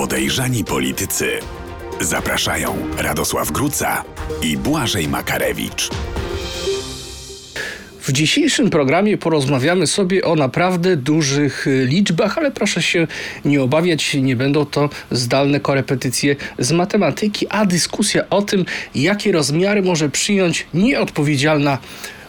Podejrzani politycy. Zapraszają Radosław Gruca i Błażej Makarewicz. W dzisiejszym programie porozmawiamy sobie o naprawdę dużych liczbach, ale proszę się nie obawiać, nie będą to zdalne korepetycje z matematyki, a dyskusja o tym, jakie rozmiary może przyjąć nieodpowiedzialna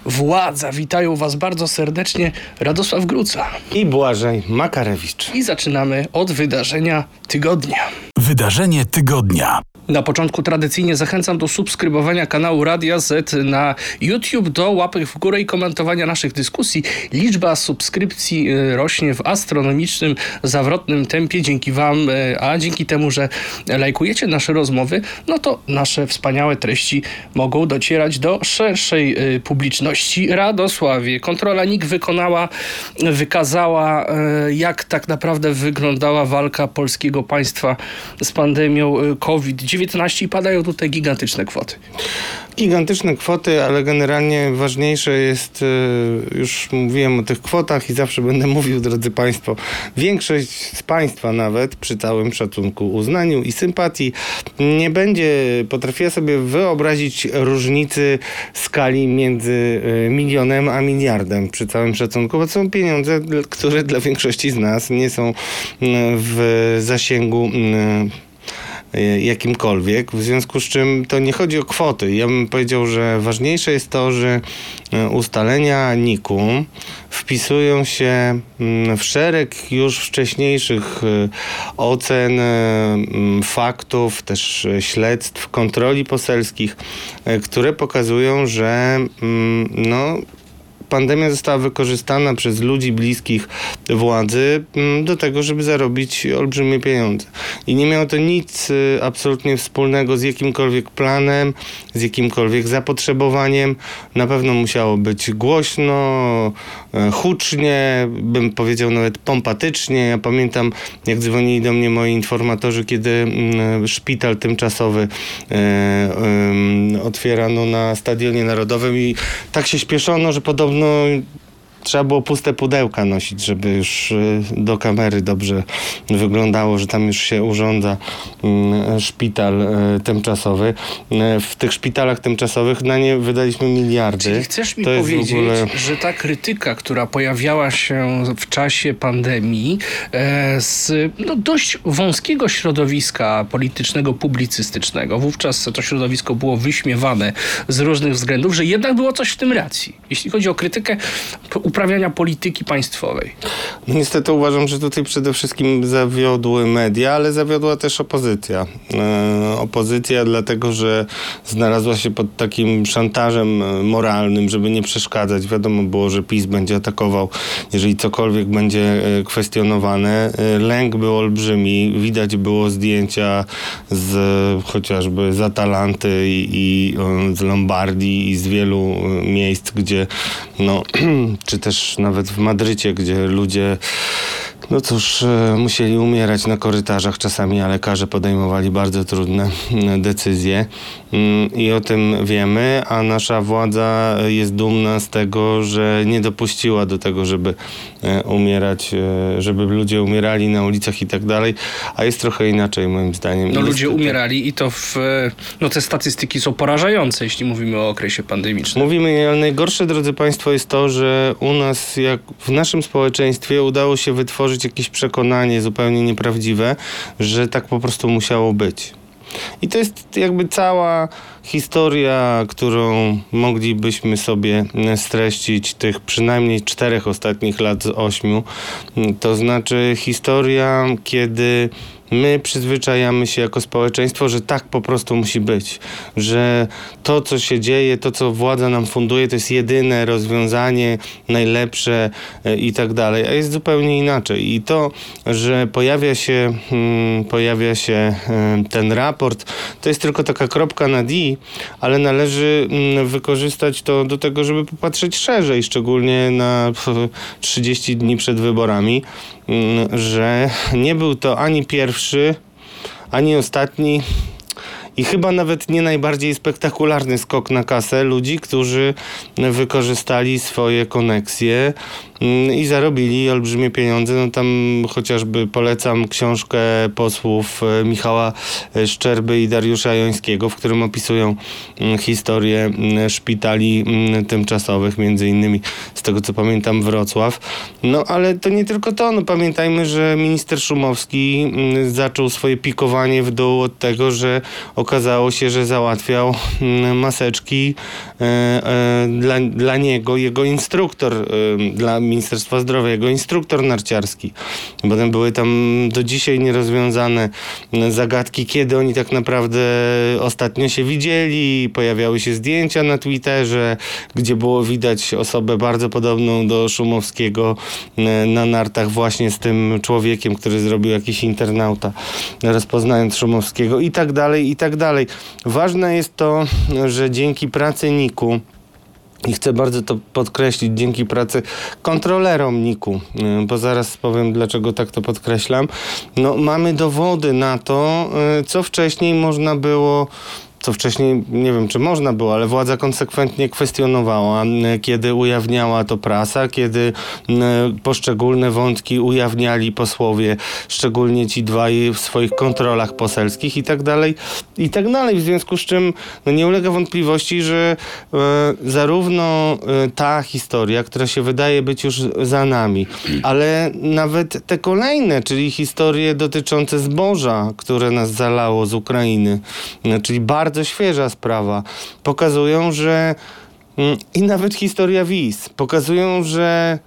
władza. Witają Was bardzo serdecznie Radosław Gruca. I Błażej Makarewicz. I zaczynamy od wydarzenia tygodnia. Wydarzenie tygodnia. Na początku tradycyjnie zachęcam do subskrybowania kanału Radia Z na YouTube, do łapek w górę i komentowania naszych dyskusji. Liczba subskrypcji y, rośnie w astronomicznym, zawrotnym tempie dzięki Wam, y, a dzięki temu, że lajkujecie nasze rozmowy, no to nasze wspaniałe treści mogą docierać do szerszej y, publiczności. Radosławie, kontrola NIK wykonała, wykazała, jak tak naprawdę wyglądała walka polskiego państwa z pandemią COVID-19 i padają tutaj gigantyczne kwoty. Gigantyczne kwoty, ale generalnie ważniejsze jest, e, już mówiłem o tych kwotach i zawsze będę mówił, drodzy Państwo, większość z Państwa nawet, przy całym szacunku, uznaniu i sympatii, nie będzie potrafiła sobie wyobrazić różnicy skali między e, milionem a miliardem, przy całym szacunku, bo są pieniądze, które dla większości z nas nie są w zasięgu E, jakimkolwiek, w związku z czym to nie chodzi o kwoty. Ja bym powiedział, że ważniejsze jest to, że e, ustalenia NIK-u wpisują się mm, w szereg już wcześniejszych e, ocen, faktów, też śledztw, kontroli poselskich, które pokazują, że mm, no, pandemia została wykorzystana przez ludzi bliskich władzy mm, do tego, żeby zarobić olbrzymie pieniądze. I nie miało to nic y, absolutnie wspólnego z jakimkolwiek planem, z jakimkolwiek zapotrzebowaniem. Na pewno musiało być głośno, e, hucznie, bym powiedział nawet pompatycznie. Ja pamiętam, jak dzwonili do mnie moi informatorzy, kiedy mm, szpital tymczasowy e, otwierano na Stadionie Narodowym i tak się śpieszono, że podobno 嗯。Trzeba było puste pudełka nosić, żeby już y, do kamery dobrze wyglądało, że tam już się urządza mm, szpital y, tymczasowy. Y, w tych szpitalach tymczasowych na nie wydaliśmy miliardy. Czyli chcesz mi to powiedzieć, ogóle... że ta krytyka, która pojawiała się w czasie pandemii e, z no, dość wąskiego środowiska politycznego, publicystycznego, wówczas to środowisko było wyśmiewane z różnych względów, że jednak było coś w tym racji. Jeśli chodzi o krytykę uprawiania polityki państwowej. No niestety uważam, że tutaj przede wszystkim zawiodły media, ale zawiodła też opozycja. E, opozycja dlatego, że znalazła się pod takim szantażem e, moralnym, żeby nie przeszkadzać. Wiadomo było, że PiS będzie atakował, jeżeli cokolwiek będzie e, kwestionowane. E, lęk był olbrzymi. Widać było zdjęcia z chociażby z Atalanty i, i z Lombardii i z wielu miejsc, gdzie no, czy też nawet w Madrycie, gdzie ludzie no cóż, e, musieli umierać na korytarzach czasami, a lekarze podejmowali bardzo trudne mm, decyzje i o tym wiemy, a nasza władza jest dumna z tego, że nie dopuściła do tego, żeby e, umierać, e, żeby ludzie umierali na ulicach i tak dalej, a jest trochę inaczej moim zdaniem. No ludzie umierali i to w, no te statystyki są porażające, jeśli mówimy o okresie pandemicznym. Mówimy, ale najgorsze, drodzy Państwo, jest to, że u nas, jak w naszym społeczeństwie udało się wytworzyć jakieś przekonanie zupełnie nieprawdziwe, że tak po prostu musiało być. I to jest jakby cała historia, którą moglibyśmy sobie streścić tych przynajmniej czterech ostatnich lat z ośmiu. To znaczy historia, kiedy my przyzwyczajamy się jako społeczeństwo, że tak po prostu musi być, że to, co się dzieje, to, co władza nam funduje, to jest jedyne rozwiązanie, najlepsze e, i tak dalej, a jest zupełnie inaczej. I to, że pojawia się, hmm, pojawia się e, ten raport, to jest tylko taka kropka na D, ale należy hmm, wykorzystać to do tego, żeby popatrzeć szerzej, szczególnie na 30 dni przed wyborami, hmm, że nie był to ani pierwszy, ani ostatni i chyba nawet nie najbardziej spektakularny skok na kasę ludzi, którzy wykorzystali swoje koneksje. mm, i zarobili olbrzymie pieniądze. No tam chociażby polecam książkę posłów e, Michała e, Szczerby i Dariusza Jońskiego, w którym opisują mm, historię mm, szpitali mm, tymczasowych, między innymi z tego co pamiętam Wrocław. No ale to nie tylko to, no pamiętajmy, że minister Szumowski mm, zaczął swoje pikowanie w dół od tego, że okazało się, że załatwiał mm, maseczki e, dla, dla niego, jego instruktor dla Ministerstwa Zdrowia, jego instruktor narciarski. Potem były tam do dzisiaj nierozwiązane zagadki, kiedy oni tak naprawdę ostatnio się widzieli. Pojawiały się zdjęcia na Twitterze, gdzie było widać osobę bardzo podobną do Szumowskiego e, na nartach właśnie z tym człowiekiem, który zrobił jakiś internauta, rozpoznając Szumowskiego i tak dalej, i tak dalej. Ważne jest to, że dzięki pracy Niku i chcę bardzo to podkreślić dzięki pracy kontrolerom NIK-u, y, bo zaraz powiem dlaczego tak to podkreślam. No, mamy dowody na to, y, co wcześniej można było co wcześniej nie wiem, czy można było, ale władza konsekwentnie kwestionowała, kiedy ujawniała to prasa, kiedy poszczególne wątki ujawniali posłowie, szczególnie ci dwaj w swoich kontrolach poselskich i tak dalej, i tak dalej. W związku z czym no nie ulega wątpliwości, że e, zarówno e, ta historia, która się wydaje być już za nami, ale nawet te kolejne, czyli historie dotyczące zboża, które nas zalało z Ukrainy, czyli bardzo świeża sprawa, pokazują, że mm, i nawet historia wiz. Pokazują, że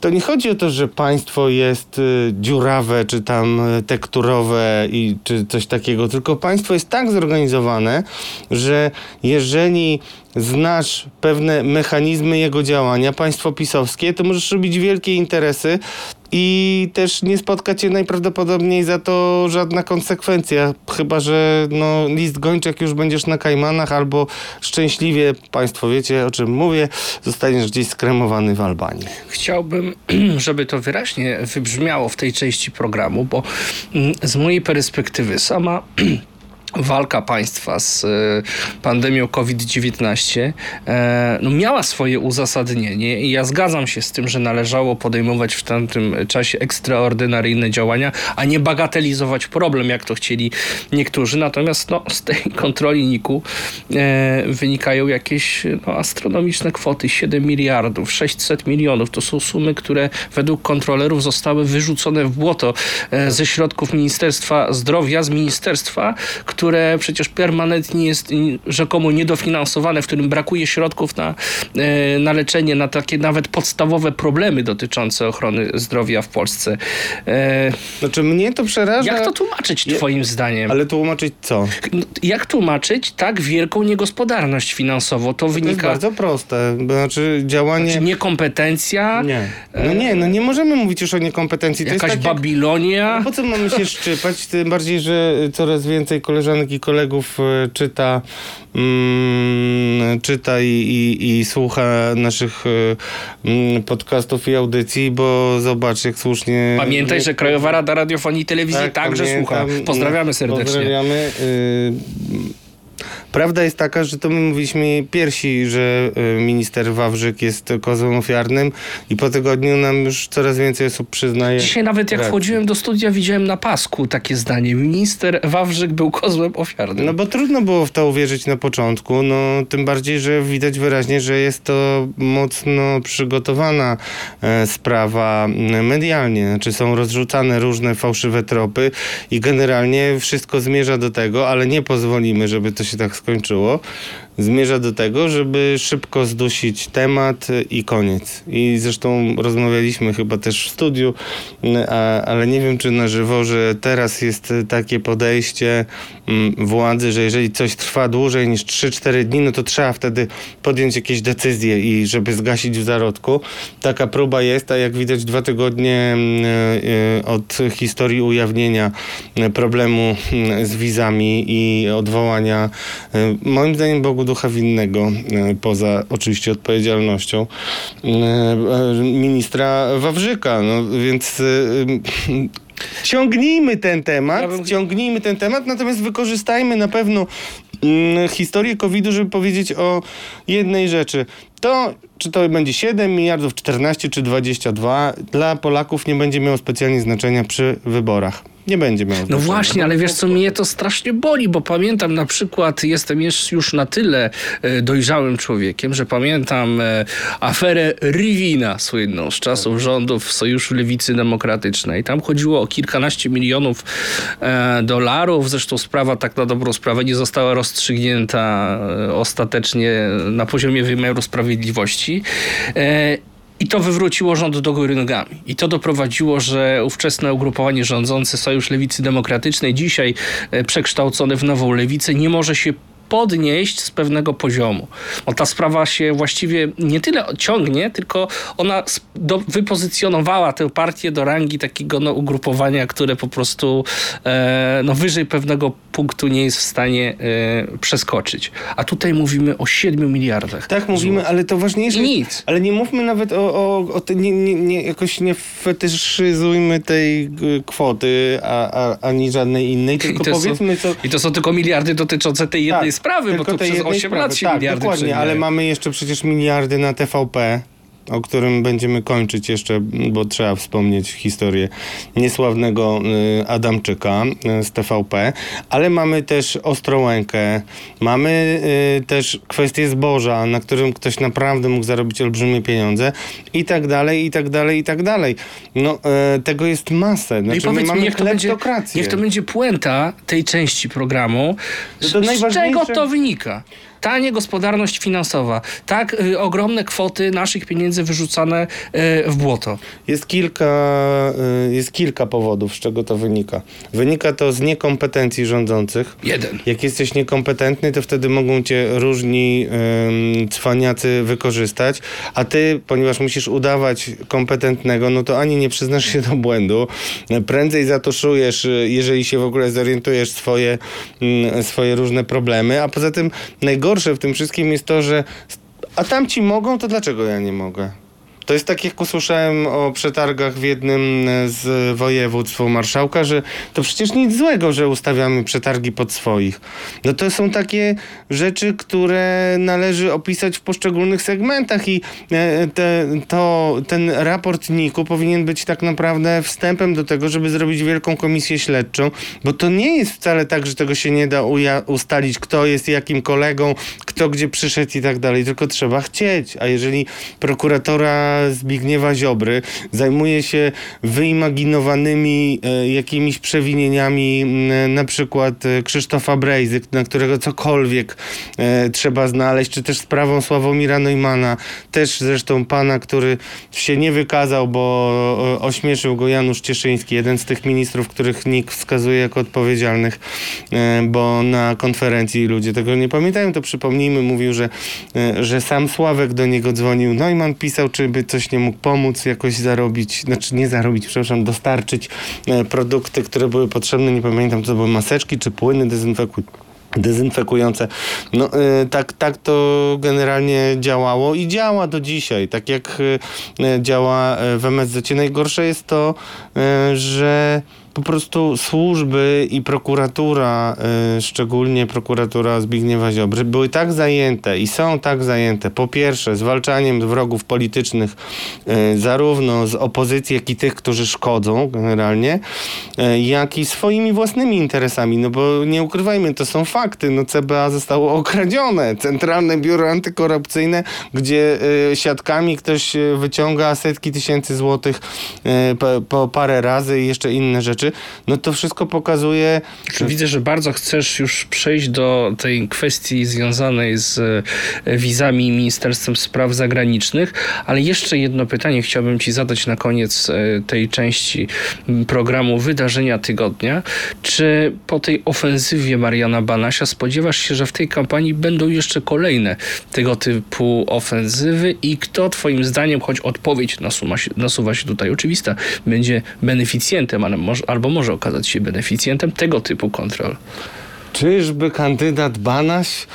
to nie chodzi o to, że państwo jest y, dziurawe, czy tam y, tekturowe, i, czy coś takiego, tylko państwo jest tak zorganizowane, że jeżeli znasz pewne mechanizmy jego działania, państwo pisowskie, to możesz robić wielkie interesy i też nie spotka cię najprawdopodobniej za to żadna konsekwencja, chyba że no, list gończy, jak już będziesz na Kajmanach, albo szczęśliwie, państwo wiecie o czym mówię, zostaniesz gdzieś skremowany w Albanii. Chciałbym, żeby to wyraźnie wybrzmiało w tej części programu, bo mm, z mojej perspektywy sama walka państwa z e, pandemią COVID-19 e, no miała swoje uzasadnienie i ja zgadzam się z tym, że należało podejmować w tamtym czasie ekstraordynaryjne działania, a nie bagatelizować problem, jak to chcieli niektórzy. Natomiast no, z tej kontroli NIK-u e, wynikają jakieś no, astronomiczne kwoty, 7 miliardów, 600 milionów. To są sumy, które według kontrolerów zostały wyrzucone w błoto e, ze środków Ministerstwa Zdrowia, z ministerstwa, które przecież permanentnie jest rzekomo niedofinansowane, w którym brakuje środków na, e, na leczenie, na takie nawet podstawowe problemy dotyczące ochrony zdrowia w Polsce. E, Znaczy mnie to przeraża. Jak to tłumaczyć twoim zdaniem? Ale tłumaczyć co? No, Jak tłumaczyć tak wielką niegospodarność finansową? To To jest wynika... bardzo proste. Znaczy działanie... Czy niekompetencja? Nie. No nie, no nie możemy mówić już o niekompetencji. To Jakaś jest tak jak... Babilonia? Po co mamy się szczypać? Tym bardziej, że coraz więcej koleżanek i kolegów e, czyta, mm, czyta i, i, i słucha naszych e, mm, podcastów i audycji, bo zobacz, jak słusznie... Pamiętaj, że Krajowa Rada Radiofonii i Telewizji Tak, także pamiętam. słucha. Pozdrawiamy serdecznie. Pozdrawiamy. Y, Prawda jest taka, że to my mówiliśmy piersi, że y, minister Wawrzyk jest kozłem ofiarnym i po tygodniu nam już coraz więcej osób przyznaje. Dzisiaj nawet jak rację. wchodziłem do studia, widziałem na pasku takie zdanie. Minister Wawrzyk był kozłem ofiarnym. No bo trudno było w to uwierzyć na początku, no tym bardziej, że widać wyraźnie, że jest to mocno przygotowana e, sprawa medialnie. Znaczy są rozrzucane różne fałszywe tropy i generalnie wszystko zmierza do tego, ale nie pozwolimy, żeby to się tak skończyło. Zmierza do tego, żeby szybko zdusić temat i koniec. I zresztą rozmawialiśmy chyba też w studiu, a, ale nie wiem czy na żywo, że teraz jest takie podejście mm, władzy, że jeżeli coś trwa dłużej niż 3-4 dni, no to trzeba wtedy podjąć jakieś decyzje i żeby zgasić w zarodku. Taka próba jest, a jak widać dwa tygodnie mm, e, od historii ujawnienia e, problemu mm, z wizami i odwołania e, moim zdaniem Bogu ducha winnego, e, poza oczywiście odpowiedzialnością e, e, ministra Wawrzyka. No, więc ciągnijmy ten temat, Ja bym- ciągnijmy ten temat, natomiast wykorzystajmy na pewno mm, historię COVID-u, żeby powiedzieć o jednej rzeczy. to czy to będzie 7 miliardów, 14 czy 22, dla Polaków nie będzie miało specjalnie znaczenia przy wyborach. Nie będzie miało No właśnie, ale wiesz co, mnie to strasznie boli, bo pamiętam na przykład, jestem już na tyle e, dojrzałym człowiekiem, że pamiętam e, aferę Rivina słynną z czasów rządów Sojuszu Lewicy Demokratycznej. Tam chodziło o kilkanaście milionów e, dolarów. Zresztą sprawa tak na dobrą sprawę nie została rozstrzygnięta ostatecznie na poziomie wymiaru sprawiedliwości. I to wywróciło rząd do góry nogami. I to doprowadziło, że ówczesne ugrupowanie rządzące Sojusz Lewicy Demokratycznej, dzisiaj e, przekształcone w nową lewicę, nie może się podnieść z pewnego poziomu. Bo ta sprawa się właściwie nie tyle ciągnie, tylko ona do, wypozycjonowała tę partię do rangi takiego no, ugrupowania, które po prostu e, no, wyżej pewnego punktu nie jest w stanie e, przeskoczyć. A tutaj mówimy o 7 miliardach. Tak mówimy, ale to ważniejsze. I nic. Ale nie mówmy nawet o, o, o te, nie, nie, nie, jakoś nie fetyszyzujmy tej kwoty, a, a, ani żadnej innej, tylko są- powiedzmy co. I to są tylko miliardy dotyczące tej jednej Tak, sprawy, bo to przez jednej 8 sprawy. lat się tak, miliardy dokładnie, ale mamy jeszcze przecież miliardy na TVP, o którym będziemy kończyć jeszcze, bo trzeba wspomnieć historię niesławnego y, Adamczyka y, z TVP, ale mamy też Ostrołękę, mamy y, też kwestię zboża, na którym ktoś naprawdę mógł zarobić olbrzymie pieniądze i tak dalej, i tak dalej, i tak dalej. No, tego jest masę. No i Znaczy, powiedz mi, mamy niech to, będzie, niech to będzie puenta tej części programu. No Z, to z czego to wynika? Ta niegospodarność finansowa, tak y, ogromne kwoty naszych pieniędzy wyrzucane y, w błoto. Jest kilka, y, jest kilka powodów, z czego to wynika. Wynika to z niekompetencji rządzących. Jeden. Jak jesteś niekompetentny, to wtedy mogą cię różni ym, cwaniacy wykorzystać, a ty, ponieważ musisz udawać kompetentnego, no to ani nie przyznasz się do błędu, prędzej zatuszujesz, y, jeżeli się w ogóle zorientujesz swoje, mm, swoje różne problemy, a poza tym najgorsze w tym wszystkim jest to, że a tamci mogą, to dlaczego ja nie mogę? To jest tak, jak usłyszałem o przetargach w jednym z województw marszałka, że to przecież nic złego, że ustawiamy przetargi pod swoich. No to są takie rzeczy, które należy opisać w poszczególnych segmentach i e, te, to, ten raport NIK-u powinien być tak naprawdę wstępem do tego, żeby zrobić wielką komisję śledczą, bo to nie jest wcale tak, że tego się nie da ustalić, kto jest jakim kolegą, kto gdzie przyszedł i tak dalej, tylko trzeba chcieć. A jeżeli prokuratora Zbigniewa Ziobry zajmuje się wyimaginowanymi e, jakimiś przewinieniami, m, na przykład e, Krzysztofa Brejzy, na którego cokolwiek e, trzeba znaleźć, czy też sprawą Sławomira Neumana, też zresztą pana, który się nie wykazał, bo ośmieszył go Janusz Cieszyński, jeden z tych ministrów, których NIK wskazuje jako odpowiedzialnych, bo na konferencji ludzie tego nie pamiętają, to przypomnijmy, mówił, że, że sam Sławek do niego dzwonił. Neumann pisał, czy by coś nie mógł pomóc, jakoś zarobić, znaczy nie zarobić, przepraszam, dostarczyć e, produkty, które były potrzebne, nie pamiętam, co były maseczki, czy płyny dezynfekujące dezynfekujące. No y, tak, tak to generalnie działało i działa do dzisiaj. Tak jak y, działa w MSZ. Najgorsze jest to, że po prostu służby i prokuratura, y, szczególnie prokuratura Zbigniewa Ziobry, były tak zajęte i są tak zajęte, po pierwsze, zwalczaniem wrogów politycznych, y, zarówno z opozycji, jak i tych, którzy szkodzą generalnie, y, jak i swoimi własnymi interesami, no bo nie ukrywajmy, to są fakty, no CBA zostało okradzione, Centralne Biuro Antykorupcyjne, gdzie y, siatkami ktoś y, wyciąga setki tysięcy złotych y, po, po parę razy i jeszcze inne rzeczy, no to wszystko pokazuje, Czy widzę, że bardzo chcesz już przejść do tej kwestii związanej z e, wizami i Ministerstwem Spraw Zagranicznych, ale jeszcze jedno pytanie chciałbym Ci zadać na koniec e, tej części programu Wydarzenia Tygodnia. Czy po tej ofensywie Mariana Banasia spodziewasz się, że w tej kampanii będą jeszcze kolejne tego typu ofensywy i kto Twoim zdaniem, choć odpowiedź nasuwa się, nasuwa się tutaj oczywista, będzie beneficjentem, ale może, albo może okazać się beneficjentem tego typu kontrol? Czyżby kandydat Banaś?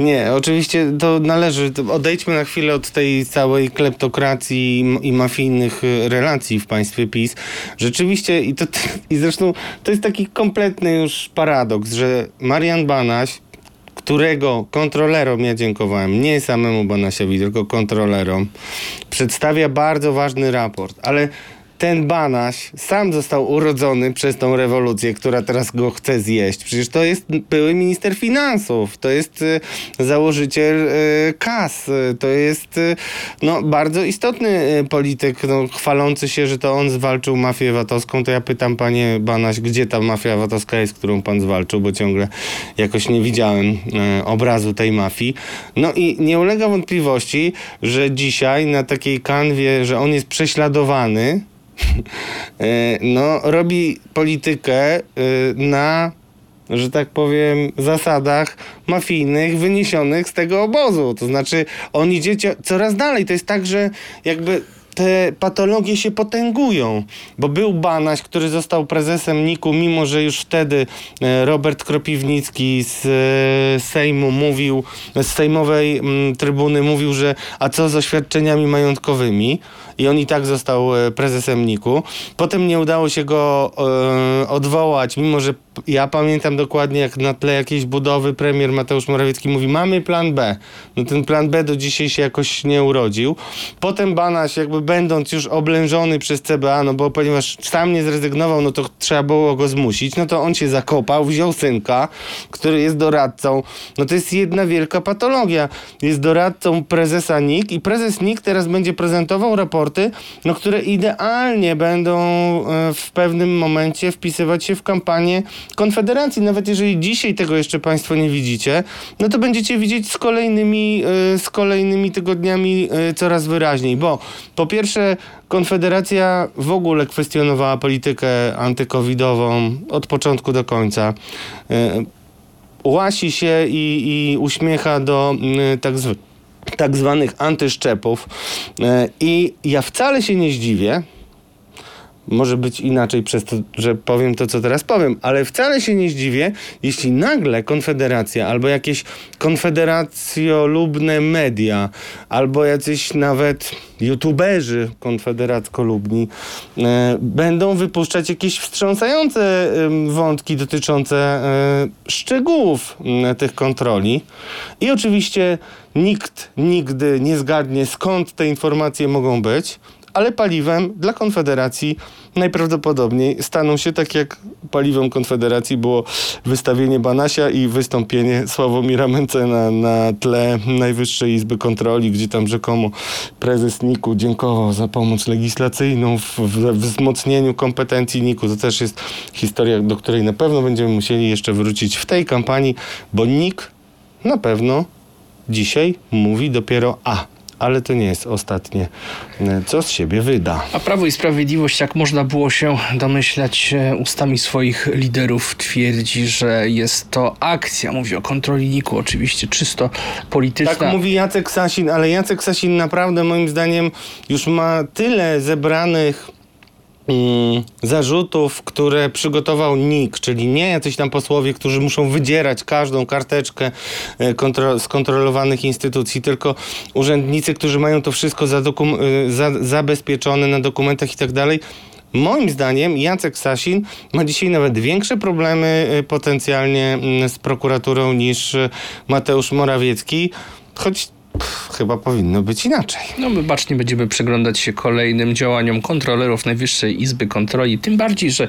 Nie, oczywiście to należy. Odejdźmy na chwilę od tej całej kleptokracji i mafijnych y, relacji w państwie PiS. Rzeczywiście, i, to, i zresztą to jest taki kompletny już paradoks, że Marian Banaś, którego kontrolerom ja dziękowałem, nie samemu Banasiowi, tylko kontrolerom, przedstawia bardzo ważny raport, ale ten Banaś sam został urodzony przez tą rewolucję, która teraz go chce zjeść. Przecież to jest były minister finansów, to jest y, założyciel y, kas, y, to jest no, bardzo istotny polityk, no, chwalący się, że to on zwalczył mafię VAT-owską. To ja pytam panie Banaś, gdzie ta mafia VAT-owska jest, którą pan zwalczył, bo ciągle jakoś nie widziałem obrazu tej mafii. No i nie ulega wątpliwości, że dzisiaj na takiej kanwie, że on jest prześladowany, no, robi politykę e, na, że tak powiem, zasadach mafijnych wyniesionych z tego obozu. To znaczy, on idzie coraz dalej. To jest tak, że jakby te patologie się potęgują, bo był Banaś, który został prezesem NIK-u, mimo że już wtedy e, Robert Kropiwnicki z e, Sejmu mówił, z Sejmowej mm, trybuny mówił, że a co z oświadczeniami majątkowymi? I on i tak został e, prezesem NIK-u. Potem nie udało się go e, odwołać, mimo że ja pamiętam dokładnie, jak na tle jakiejś budowy premier Mateusz Morawiecki mówi, mamy plan B. No ten plan B do dzisiaj się jakoś nie urodził. Potem Banaś, jakby będąc już oblężony przez CBA, no bo ponieważ sam nie zrezygnował, no to trzeba było go zmusić, no to on się zakopał, wziął synka, który jest doradcą. No to jest jedna wielka patologia. Jest doradcą prezesa NIK i prezes NIK teraz będzie prezentował raporty, no, które idealnie będą e, w pewnym momencie wpisywać się w kampanię Konfederacji. Nawet jeżeli dzisiaj tego jeszcze Państwo nie widzicie, no to będziecie widzieć z kolejnymi, e, z kolejnymi tygodniami e, coraz wyraźniej, bo po pierwsze Konfederacja w ogóle kwestionowała politykę antykowidową od początku do końca. Łasi się i, i uśmiecha do tak, zw- tak zwanych antyszczepów. E, I ja wcale się nie zdziwię, może być inaczej przez to, że powiem to, co teraz powiem, ale wcale się nie zdziwię, jeśli nagle Konfederacja albo jakieś konfederacjolubne media, albo jacyś nawet youtuberzy konfederacko-lubni e, będą wypuszczać jakieś wstrząsające wątki dotyczące e, szczegółów tych kontroli. I oczywiście nikt nigdy nie zgadnie, skąd te informacje mogą być ale paliwem dla Konfederacji najprawdopodobniej staną się tak jak paliwem Konfederacji było wystawienie Banasia i wystąpienie Sławomira Mencena na tle Najwyższej Izby Kontroli, gdzie tam rzekomo prezes NIK-u dziękował za pomoc legislacyjną w, w wzmocnieniu kompetencji NIK-u. To też jest historia, do której na pewno będziemy musieli jeszcze wrócić w tej kampanii, bo NIK na pewno dzisiaj mówi dopiero A. Ale to nie jest ostatnie, e, co z siebie wyda. A Prawo i Sprawiedliwość, jak można było się domyślać e, ustami swoich liderów, twierdzi, że jest to akcja. Mówi o kontroli NIK-u, oczywiście czysto polityczna. Tak mówi Jacek Sasin, ale Jacek Sasin naprawdę moim zdaniem już ma tyle zebranych zarzutów, które przygotował NIK, czyli nie jacyś tam posłowie, którzy muszą wydzierać każdą karteczkę e, kontro- z kontrolowanych instytucji, tylko urzędnicy, którzy mają to wszystko e, za- zabezpieczone na dokumentach i tak dalej. Moim zdaniem Jacek Sasin ma dzisiaj nawet większe problemy e, potencjalnie mm, z prokuraturą niż Mateusz Morawiecki, choć chyba powinno być inaczej. No my bacznie będziemy przyglądać się kolejnym działaniom kontrolerów Najwyższej Izby Kontroli, tym bardziej, że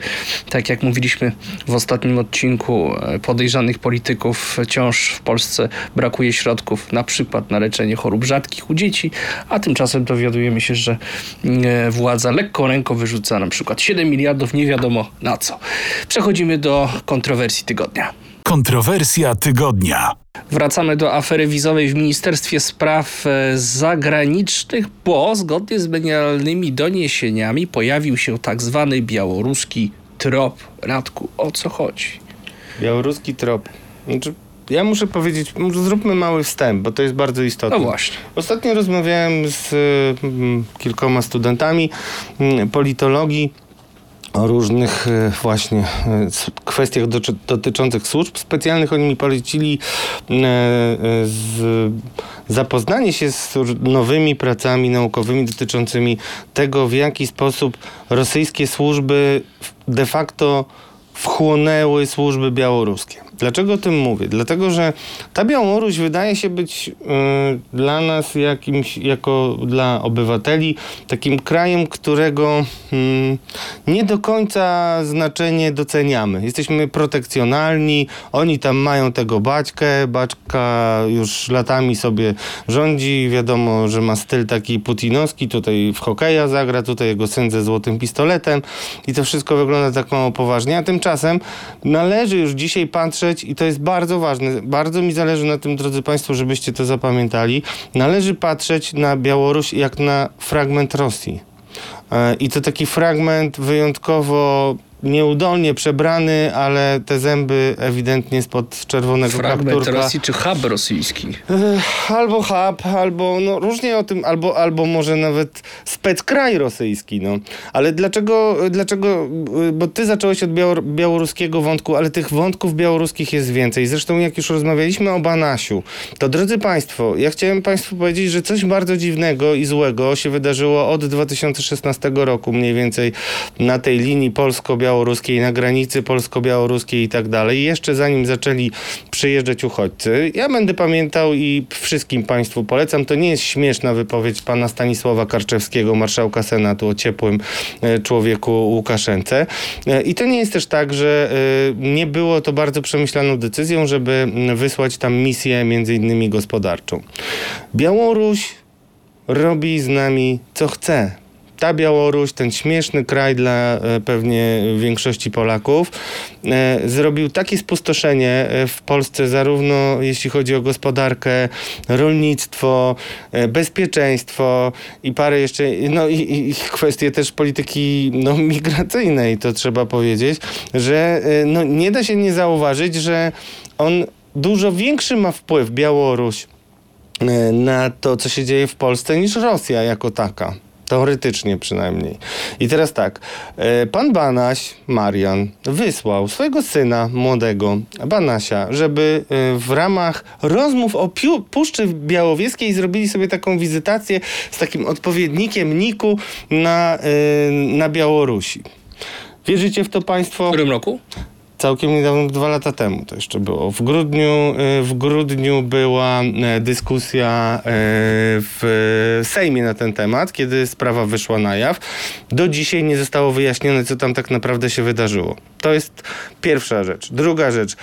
tak jak mówiliśmy w ostatnim odcinku, e, podejrzanych polityków wciąż w Polsce brakuje środków, na przykład na leczenie chorób rzadkich u dzieci, a tymczasem dowiadujemy się, że e, władza lekką ręką wyrzuca na przykład 7 miliardów nie wiadomo na co. Przechodzimy do kontrowersji tygodnia. Kontrowersja tygodnia. Wracamy do afery wizowej w Ministerstwie Spraw e, Zagranicznych, bo zgodnie z medialnymi doniesieniami pojawił się tak zwany białoruski trop. Radku, o co chodzi? Białoruski trop. Znaczy, ja muszę powiedzieć, może zróbmy mały wstęp, bo to jest bardzo istotne. No właśnie. Ostatnio rozmawiałem z mm, kilkoma studentami mm, politologii o różnych e, właśnie e, kwestiach dotyczących służb specjalnych. Oni mi polecili e, zapoznanie się z nowymi pracami naukowymi dotyczącymi tego, w jaki sposób rosyjskie służby de facto wchłonęły służby białoruskie. Dlaczego o tym mówię? Dlatego, że ta Białoruś wydaje się być y, dla nas jakimś, jako dla obywateli, takim krajem, którego y, nie do końca znaczenie doceniamy. Jesteśmy protekcjonalni, oni tam mają tego baćkę, baćka już latami sobie rządzi, wiadomo, że ma styl taki putinowski, tutaj w hokeja zagra, tutaj jego syn ze złotym pistoletem i to wszystko wygląda tak mało poważnie, a tymczasem należy już dzisiaj patrzeć i to jest bardzo ważne, bardzo mi zależy na tym, drodzy Państwo, żebyście to zapamiętali, należy patrzeć na Białoruś jak na fragment Rosji. E, I to taki fragment wyjątkowo nieudolnie przebrany, ale te zęby ewidentnie spod czerwonego Fragment kapturka. Rosji czy hub rosyjski? Albo hub, albo no różnie o tym, albo, albo może nawet speckraj rosyjski, no. Ale dlaczego, dlaczego, bo ty zacząłeś od białor- białoruskiego wątku, ale tych wątków białoruskich jest więcej. Zresztą jak już rozmawialiśmy o Banasiu, to drodzy państwo, ja chciałem państwu powiedzieć, że coś bardzo dziwnego i złego się wydarzyło od 2016 roku mniej więcej na tej linii polsko-białoruskiej, na granicy polsko-białoruskiej i tak dalej. Jeszcze zanim zaczęli przyjeżdżać uchodźcy. Ja będę pamiętał i wszystkim państwu polecam. To nie jest śmieszna wypowiedź pana Stanisława Karczewskiego, marszałka Senatu o ciepłym e, człowieku Łukaszence. E, I to nie jest też tak, że e, nie było to bardzo przemyślaną decyzją, żeby wysłać tam misję między innymi gospodarczą. Białoruś robi z nami co chce. Ta Białoruś, ten śmieszny kraj dla e, pewnie większości Polaków, e, zrobił takie spustoszenie e, w Polsce, zarówno jeśli chodzi o gospodarkę, rolnictwo, bezpieczeństwo i parę jeszcze, no i, i kwestie też polityki no, migracyjnej, to trzeba powiedzieć, że no, nie da się nie zauważyć, że on dużo większy ma wpływ, Białoruś, na to, co się dzieje w Polsce, niż Rosja jako taka. Teoretycznie przynajmniej. I teraz tak, e, pan Banaś, Marian, wysłał swojego syna młodego, Banasia, żeby e, w ramach rozmów o Puszczy Białowieskiej zrobili sobie taką wizytację z takim odpowiednikiem Niku na, e, na Białorusi. Wierzycie w to państwo? W którym roku? Całkiem niedawno, dwa lata temu to jeszcze było. W grudniu, y, w grudniu była e, dyskusja e, w Sejmie na ten temat, kiedy sprawa wyszła na jaw. Do dzisiaj nie zostało wyjaśnione, co tam tak naprawdę się wydarzyło. To jest pierwsza rzecz. Druga rzecz.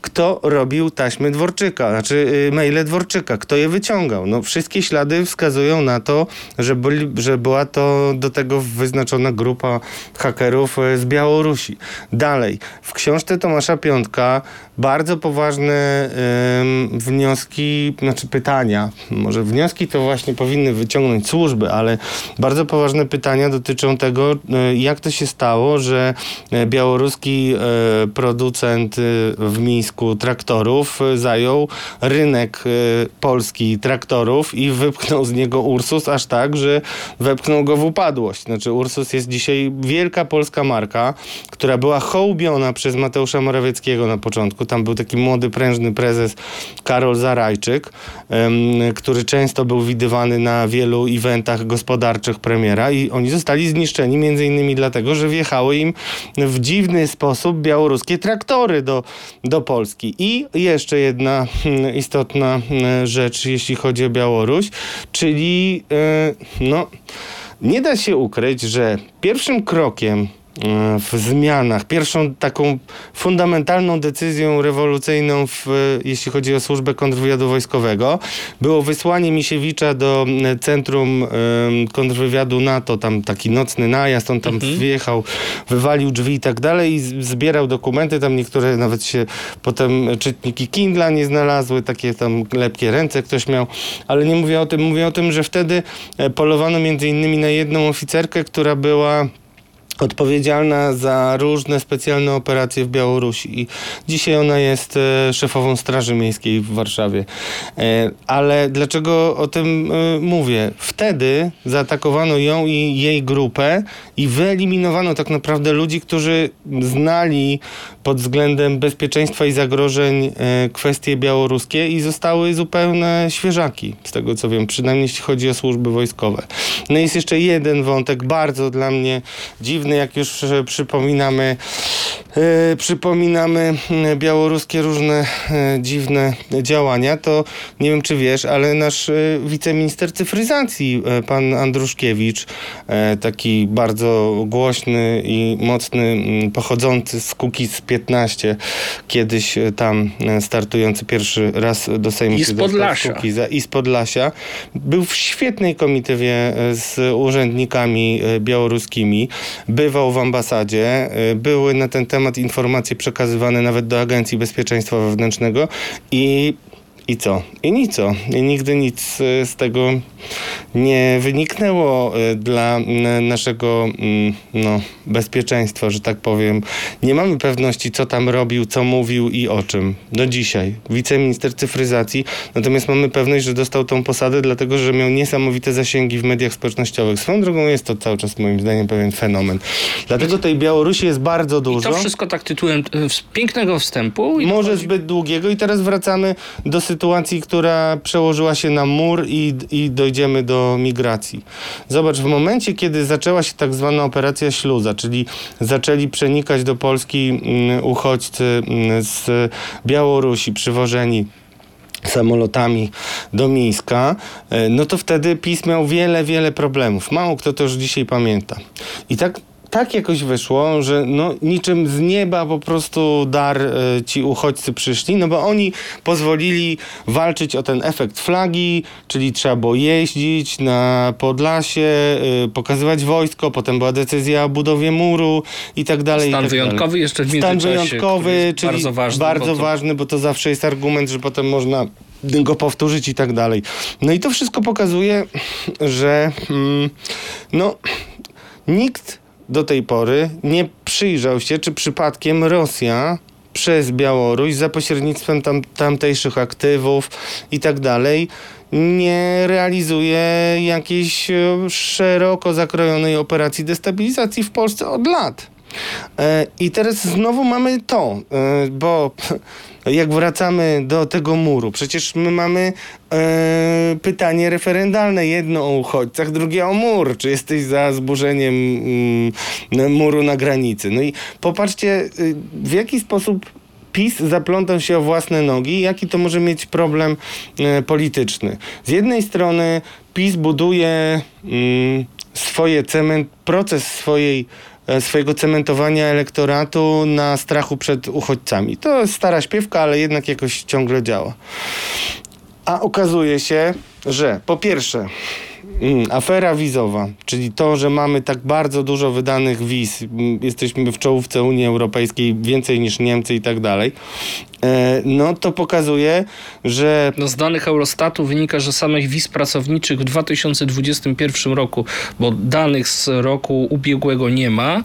Kto robił taśmy Dworczyka, znaczy y, maile Dworczyka, kto je wyciągał? No, wszystkie ślady wskazują na to, że, byli, że była to do tego wyznaczona grupa hakerów y, z Białorusi. Dalej, w książce Tomasza Piątka bardzo poważne wnioski, znaczy pytania, może wnioski to właśnie powinny wyciągnąć służby, ale bardzo poważne pytania dotyczą tego, y, jak to się stało, że y, białoruski y, producent w Mińsku traktorów zajął rynek polski traktorów i wypchnął z niego Ursus aż tak, że wepchnął go w upadłość. Znaczy Ursus jest dzisiaj wielka polska marka, która była hołbiona przez Mateusza Morawieckiego na początku. Tam był taki młody, prężny prezes Karol Zarajczyk, który często był widywany na wielu eventach gospodarczych premiera i oni zostali zniszczeni między innymi dlatego, że wjechały im w dziwny sposób białoruskie traktory do, do Polski. I jeszcze jedna hmm, istotna hmm, rzecz, jeśli chodzi o Białoruś, czyli e, no, nie da się ukryć, że pierwszym krokiem w zmianach, pierwszą taką fundamentalną decyzją rewolucyjną, w, jeśli chodzi o służbę kontrwywiadu wojskowego, było wysłanie Misiewicza do m, centrum kontrwywiadu NATO, tam taki nocny najazd, on tam wjechał, wywalił drzwi i tak dalej i zbierał dokumenty, tam niektóre nawet się potem czytniki Kindla nie znalazły, takie tam lepkie ręce ktoś miał, ale nie mówię o tym, mówię o tym, że wtedy e, polowano między innymi na jedną oficerkę, która była odpowiedzialna za różne specjalne operacje w Białorusi. I dzisiaj ona jest e, szefową Straży Miejskiej w Warszawie. E, ale dlaczego o tym e, mówię? Wtedy zaatakowano ją i jej grupę i wyeliminowano tak naprawdę ludzi, którzy znali pod względem bezpieczeństwa i zagrożeń kwestie białoruskie i zostały zupełne świeżaki, z tego co wiem, przynajmniej jeśli chodzi o służby wojskowe. No jest jeszcze jeden wątek, bardzo dla mnie dziwny, jak już e, przypominamy przypominamy mm, białoruskie różne e, dziwne działania, to nie wiem czy wiesz, ale nasz e, wiceminister cyfryzacji, e, pan Andruszkiewicz, e, taki bardzo głośny i mocny, mm, pochodzący z Kukiz 15, kiedyś e, tam e, startujący pierwszy raz do Sejmu I z Podlasia. Kukiza, i z Podlasia, był w świetnej komitywie e, z urzędnikami e, białoruskimi, bywał w ambasadzie, e, były na ten temat informacje przekazywane nawet do Agencji Bezpieczeństwa Wewnętrznego i i co? I nic. co. I nigdy nic e, z tego nie wyniknęło e, dla naszego mm, no, bezpieczeństwa, że tak powiem. Nie mamy pewności, co tam robił, co mówił i o czym. Do dzisiaj. Wiceminister cyfryzacji. Natomiast mamy pewność, że dostał tą posadę, dlatego że miał niesamowite zasięgi w mediach społecznościowych. Swoją drogą jest to cały czas moim zdaniem pewien fenomen. Dlatego tej Białorusi jest bardzo I dużo. to wszystko tak tytułem z pięknego wstępu. I Może dochodzi- zbyt długiego i teraz wracamy do sytuacji, która przełożyła się na mur i, i dojdziemy do migracji. Zobacz, w momencie, kiedy zaczęła się tak zwana operacja śluza, czyli zaczęli przenikać do Polski mm, uchodźcy mm, z Białorusi przywożeni samolotami do Mińska, e, no to wtedy PiS miał wiele, wiele problemów. Mało kto to już dzisiaj pamięta. I tak tak jakoś wyszło, że no niczym z nieba po prostu dar e, ci uchodźcy przyszli, no bo oni pozwolili walczyć o ten efekt flagi, czyli trzeba było jeździć na Podlasie, e, pokazywać wojsko, potem była decyzja o budowie muru i tak dalej. Stan tak dalej. wyjątkowy jeszcze w Stan wyjątkowy, czyli bardzo ważny, bardzo bo to- ważny, bo to zawsze jest argument, że potem można go powtórzyć i tak dalej. No i to wszystko pokazuje, że mm, no, nikt do tej pory nie przyjrzał się, czy przypadkiem Rosja przez Białoruś za pośrednictwem tam, tamtejszych aktywów i tak dalej nie realizuje jakiejś e, szeroko zakrojonej operacji destabilizacji w Polsce od lat. E, I teraz znowu mamy to, e, bo jak wracamy do tego muru, przecież my mamy e, pytanie referendalne, jedno o uchodźcach, drugie o mur. Czy jesteś za zburzeniem mm, muru na granicy? No i popatrzcie, y, w jaki sposób PiS zaplątał się o własne nogi, jaki to może mieć problem polityczny. Z jednej strony PiS buduje mm, swoje cement, proces swojej, swojego cementowania elektoratu na strachu przed uchodźcami. To stara śpiewka, ale jednak jakoś ciągle działa. A okazuje się, że po pierwsze, mm, afera wizowa, czyli to, że mamy tak bardzo dużo wydanych wiz, mm, jesteśmy w czołówce Unii Europejskiej więcej niż Niemcy i tak dalej, e, no to pokazuje, że No z danych Eurostatu wynika, że samych wiz pracowniczych w 2021 roku, bo danych z roku ubiegłego nie ma,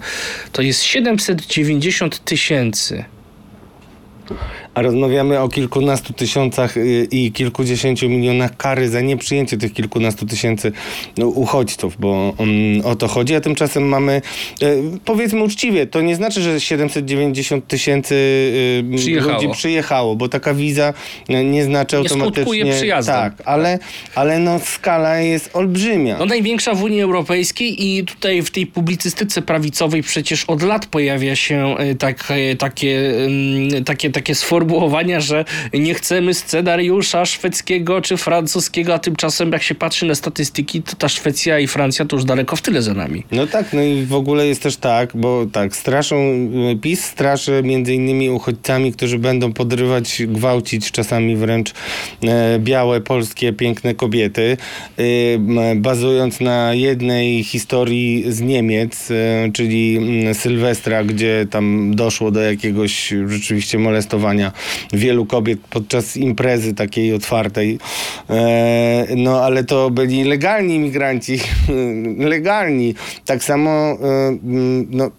to jest 790 tysięcy. A rozmawiamy o kilkunastu tysiącach y, i kilkudziesięciu milionach kary za nieprzyjęcie tych kilkunastu tysięcy no, uchodźców, bo um, o to chodzi. A tymczasem mamy, e, powiedzmy uczciwie, to nie znaczy, że 790 tysięcy y, Przyjechało. ludzi przyjechało, bo taka wiza nie znaczy Nie automatycznie... skutkuje przyjazdem. Tak, ale, ale no, skala jest olbrzymia. No największa w Unii Europejskiej i tutaj w tej publicystyce prawicowej przecież od lat pojawia się tak, takie, mm, takie, takie sformułowania, że nie chcemy scenariusza szwedzkiego czy francuskiego, a tymczasem jak się patrzy na statystyki, to ta Szwecja i Francja to już daleko w tyle za nami. No tak, no i w ogóle jest też tak, bo tak, straszą, PiS straszy między innymi uchodźcami, którzy będą podrywać, gwałcić, czasami wręcz e, białe, polskie, piękne kobiety, m, bazując na jednej historii z Niemiec, e, czyli mm, Sylwestra, gdzie tam doszło do jakiegoś rzeczywiście molestowania wielu kobiet podczas imprezy takiej otwartej. E, no ale to byli legalni imigranci, legalni. Tak samo, e, no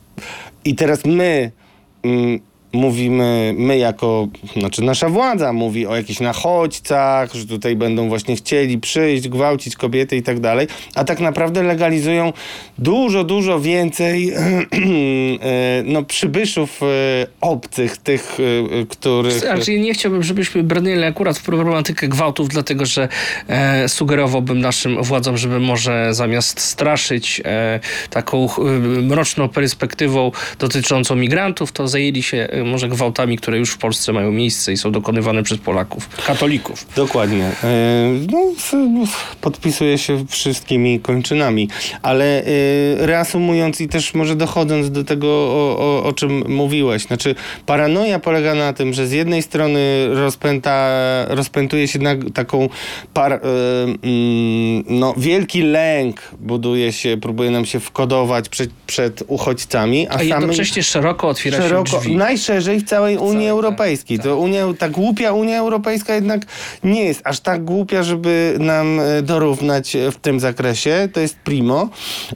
i teraz my mówimy, my jako, znaczy nasza władza mówi o jakichś nachodźcach, że tutaj będą właśnie chcieli przyjść, gwałcić kobiety i tak dalej, a tak naprawdę legalizują dużo, dużo więcej e, no, przybyszów e, obcych, tych, e, których... Znaczy, nie chciałbym, żebyśmy brnęli akurat w problematykę gwałtów, dlatego że e, sugerowałbym naszym władzom, żeby może zamiast straszyć e, taką e, mroczną perspektywą dotyczącą migrantów, to zajęli się może gwałtami, które już w Polsce mają miejsce i są dokonywane przez Polaków, katolików. Dokładnie. E, No, podpisuję się wszystkimi kończynami, ale e, reasumując i też może dochodząc do tego, o, o, o czym mówiłeś, znaczy paranoja polega na tym, że z jednej strony rozpęta, rozpętuje się na taką par, e, mm, no, wielki lęk buduje się, próbuje nam się wkodować przed, przed uchodźcami, a, A jednocześnie szeroko otwiera szeroko, się drzwi. Najszerzej w całej Unii tak, Europejskiej. To Unia, ta głupia Unia Europejska jednak nie jest aż tak głupia, żeby nam e, dorównać e, w tym zakresie. To jest primo.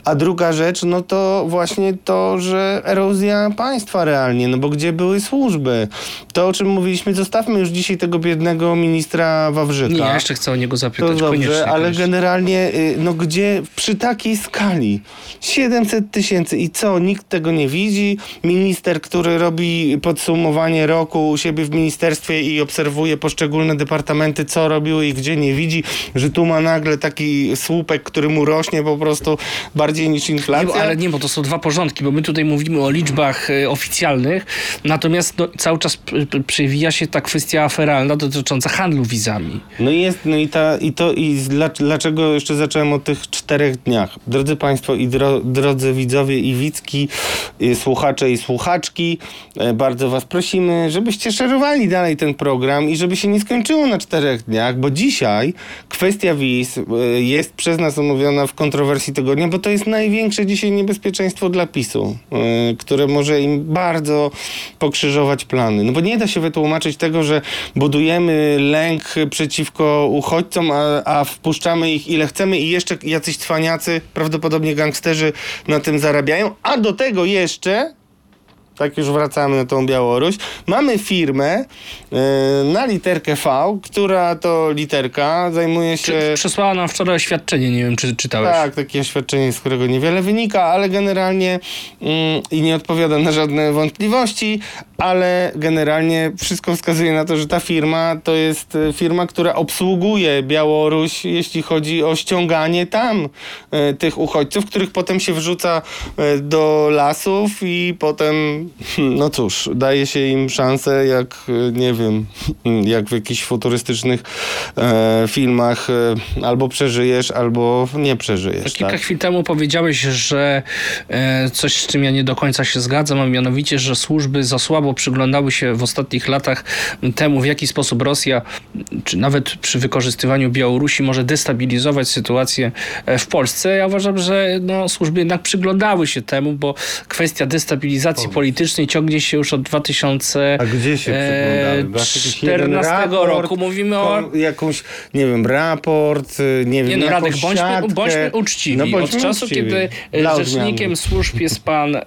A druga rzecz, no to właśnie to, że erozja państwa realnie, no bo gdzie były służby? To, o czym mówiliśmy, zostawmy już dzisiaj tego biednego ministra Wawrzyka. Nie, ja jeszcze chcę o niego To zapytać. koniecznie, dobrze, ale koniecznie. generalnie, y, no gdzie przy takiej skali 700 tysięcy i co, nikt tego nie widzi? Minister, który robi podsumowanie roku u siebie w ministerstwie i obserwuje poszczególne departamenty, co robiły i gdzie nie widzi, że tu ma nagle taki słupek, który mu rośnie po prostu bardziej niż Nie, inflacja. bo, ale nie, bo to są dwa porządki, bo my tutaj mówimy o liczbach e, oficjalnych, natomiast no, cały czas przewija się ta kwestia aferalna dotycząca handlu wizami. No i jest, no i, ta, i to, i dlaczego jeszcze zacząłem o tych czterech dniach. Drodzy Państwo i dro, drodzy widzowie i widzki, y, słuchacze i słuchaczki, e, bardzo Was prosimy, żebyście szerowali dalej ten program i żeby się nie skończyło na czterech dniach, bo dzisiaj kwestia wiz y, jest przez nas omówiona w kontrowersji tygodnia, bo to jest największe dzisiaj niebezpieczeństwo dla PiSu, y, które może im bardzo pokrzyżować plany. No bo nie da się wytłumaczyć tego, że budujemy lęk przeciwko uchodźcom, a, a wpuszczamy ich ile chcemy i jeszcze jacyś cwaniacy, prawdopodobnie gangsterzy na tym zarabiają, a do tego jeszcze tak już wracamy na tą Białoruś. Mamy firmę y, na literkę V, która to literka zajmuje się... Przesłała nam wczoraj oświadczenie, nie wiem czy czytałeś. Tak, takie oświadczenie, z którego niewiele wynika, ale generalnie mm, i nie odpowiada na żadne wątpliwości, ale generalnie wszystko wskazuje na to, że ta firma to jest e, firma, która obsługuje Białoruś, jeśli chodzi o ściąganie tam e, tych uchodźców, których potem się wrzuca do lasów i potem, no cóż, daje się im szansę, jak e, nie wiem, jak w jakichś futurystycznych e, filmach e, albo przeżyjesz, albo nie przeżyjesz. Kilka Tak? chwil temu powiedziałeś, że e, coś, z czym ja nie do końca się zgadzam, a mianowicie, że służby za słabo przyglądały się w ostatnich latach temu, w jaki sposób Rosja, czy nawet przy wykorzystywaniu Białorusi, może destabilizować sytuację e, w Polsce. Ja uważam, że no, służby jednak przyglądały się temu, bo kwestia destabilizacji politycznej ciągnie się już od 2014 A gdzie się przyglądały? Był jakiś jeden raport, roku. Mówimy o jakąś, nie wiem, raport, y, nie wiem, Nie no, Radek, bądźmy, bądźmy uczciwi. No, bądźmy Od czasu, uczciwi. kiedy e, Dla rzecznikiem służb jest pan e,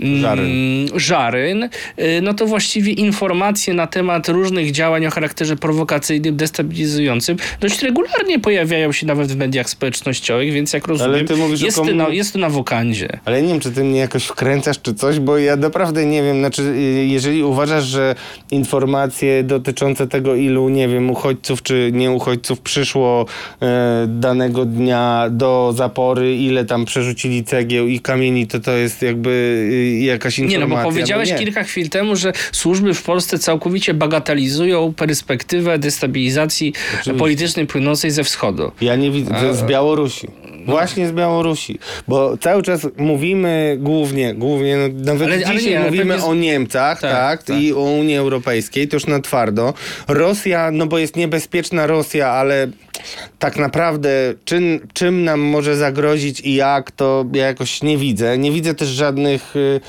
mm, Żaryn. Żaryn, e, no to właściwie informacje na temat różnych działań o charakterze prowokacyjnym, destabilizującym dość regularnie pojawiają się nawet w mediach społecznościowych, więc jak rozumiem, mówisz jest, komu- na, jest to na wokandzie. Ale nie wiem, czy ty mnie jakoś wkręcasz, czy coś, bo ja naprawdę nie wiem. Znaczy, y, jeżeli uważasz, że informacje dotyczące tego, ilu, nie wiem, uchodźców czy nieuchodźców przyszło e, danego dnia do zapory, ile tam przerzucili cegieł i kamieni, to to jest jakby y, jakaś Nie informacja. no, bo powiedziałeś nie. kilka chwil temu, że służby w Polsce całkowicie bagatelizują perspektywę destabilizacji Oczywiście. politycznej płynącej ze wschodu. Ja nie widzę, z Białorusi. Właśnie z Białorusi. Bo cały czas mówimy głównie, głównie, no, nawet Ale- ale dzisiaj nie, ale mówimy pewnie o Niemcach, tak, Tak, tak. i o Unii Europejskiej, to już na twardo. Rosja, no bo jest niebezpieczna Rosja, ale tak naprawdę czym, czym nam może zagrozić i jak, to ja jakoś nie widzę. Nie widzę też żadnych y,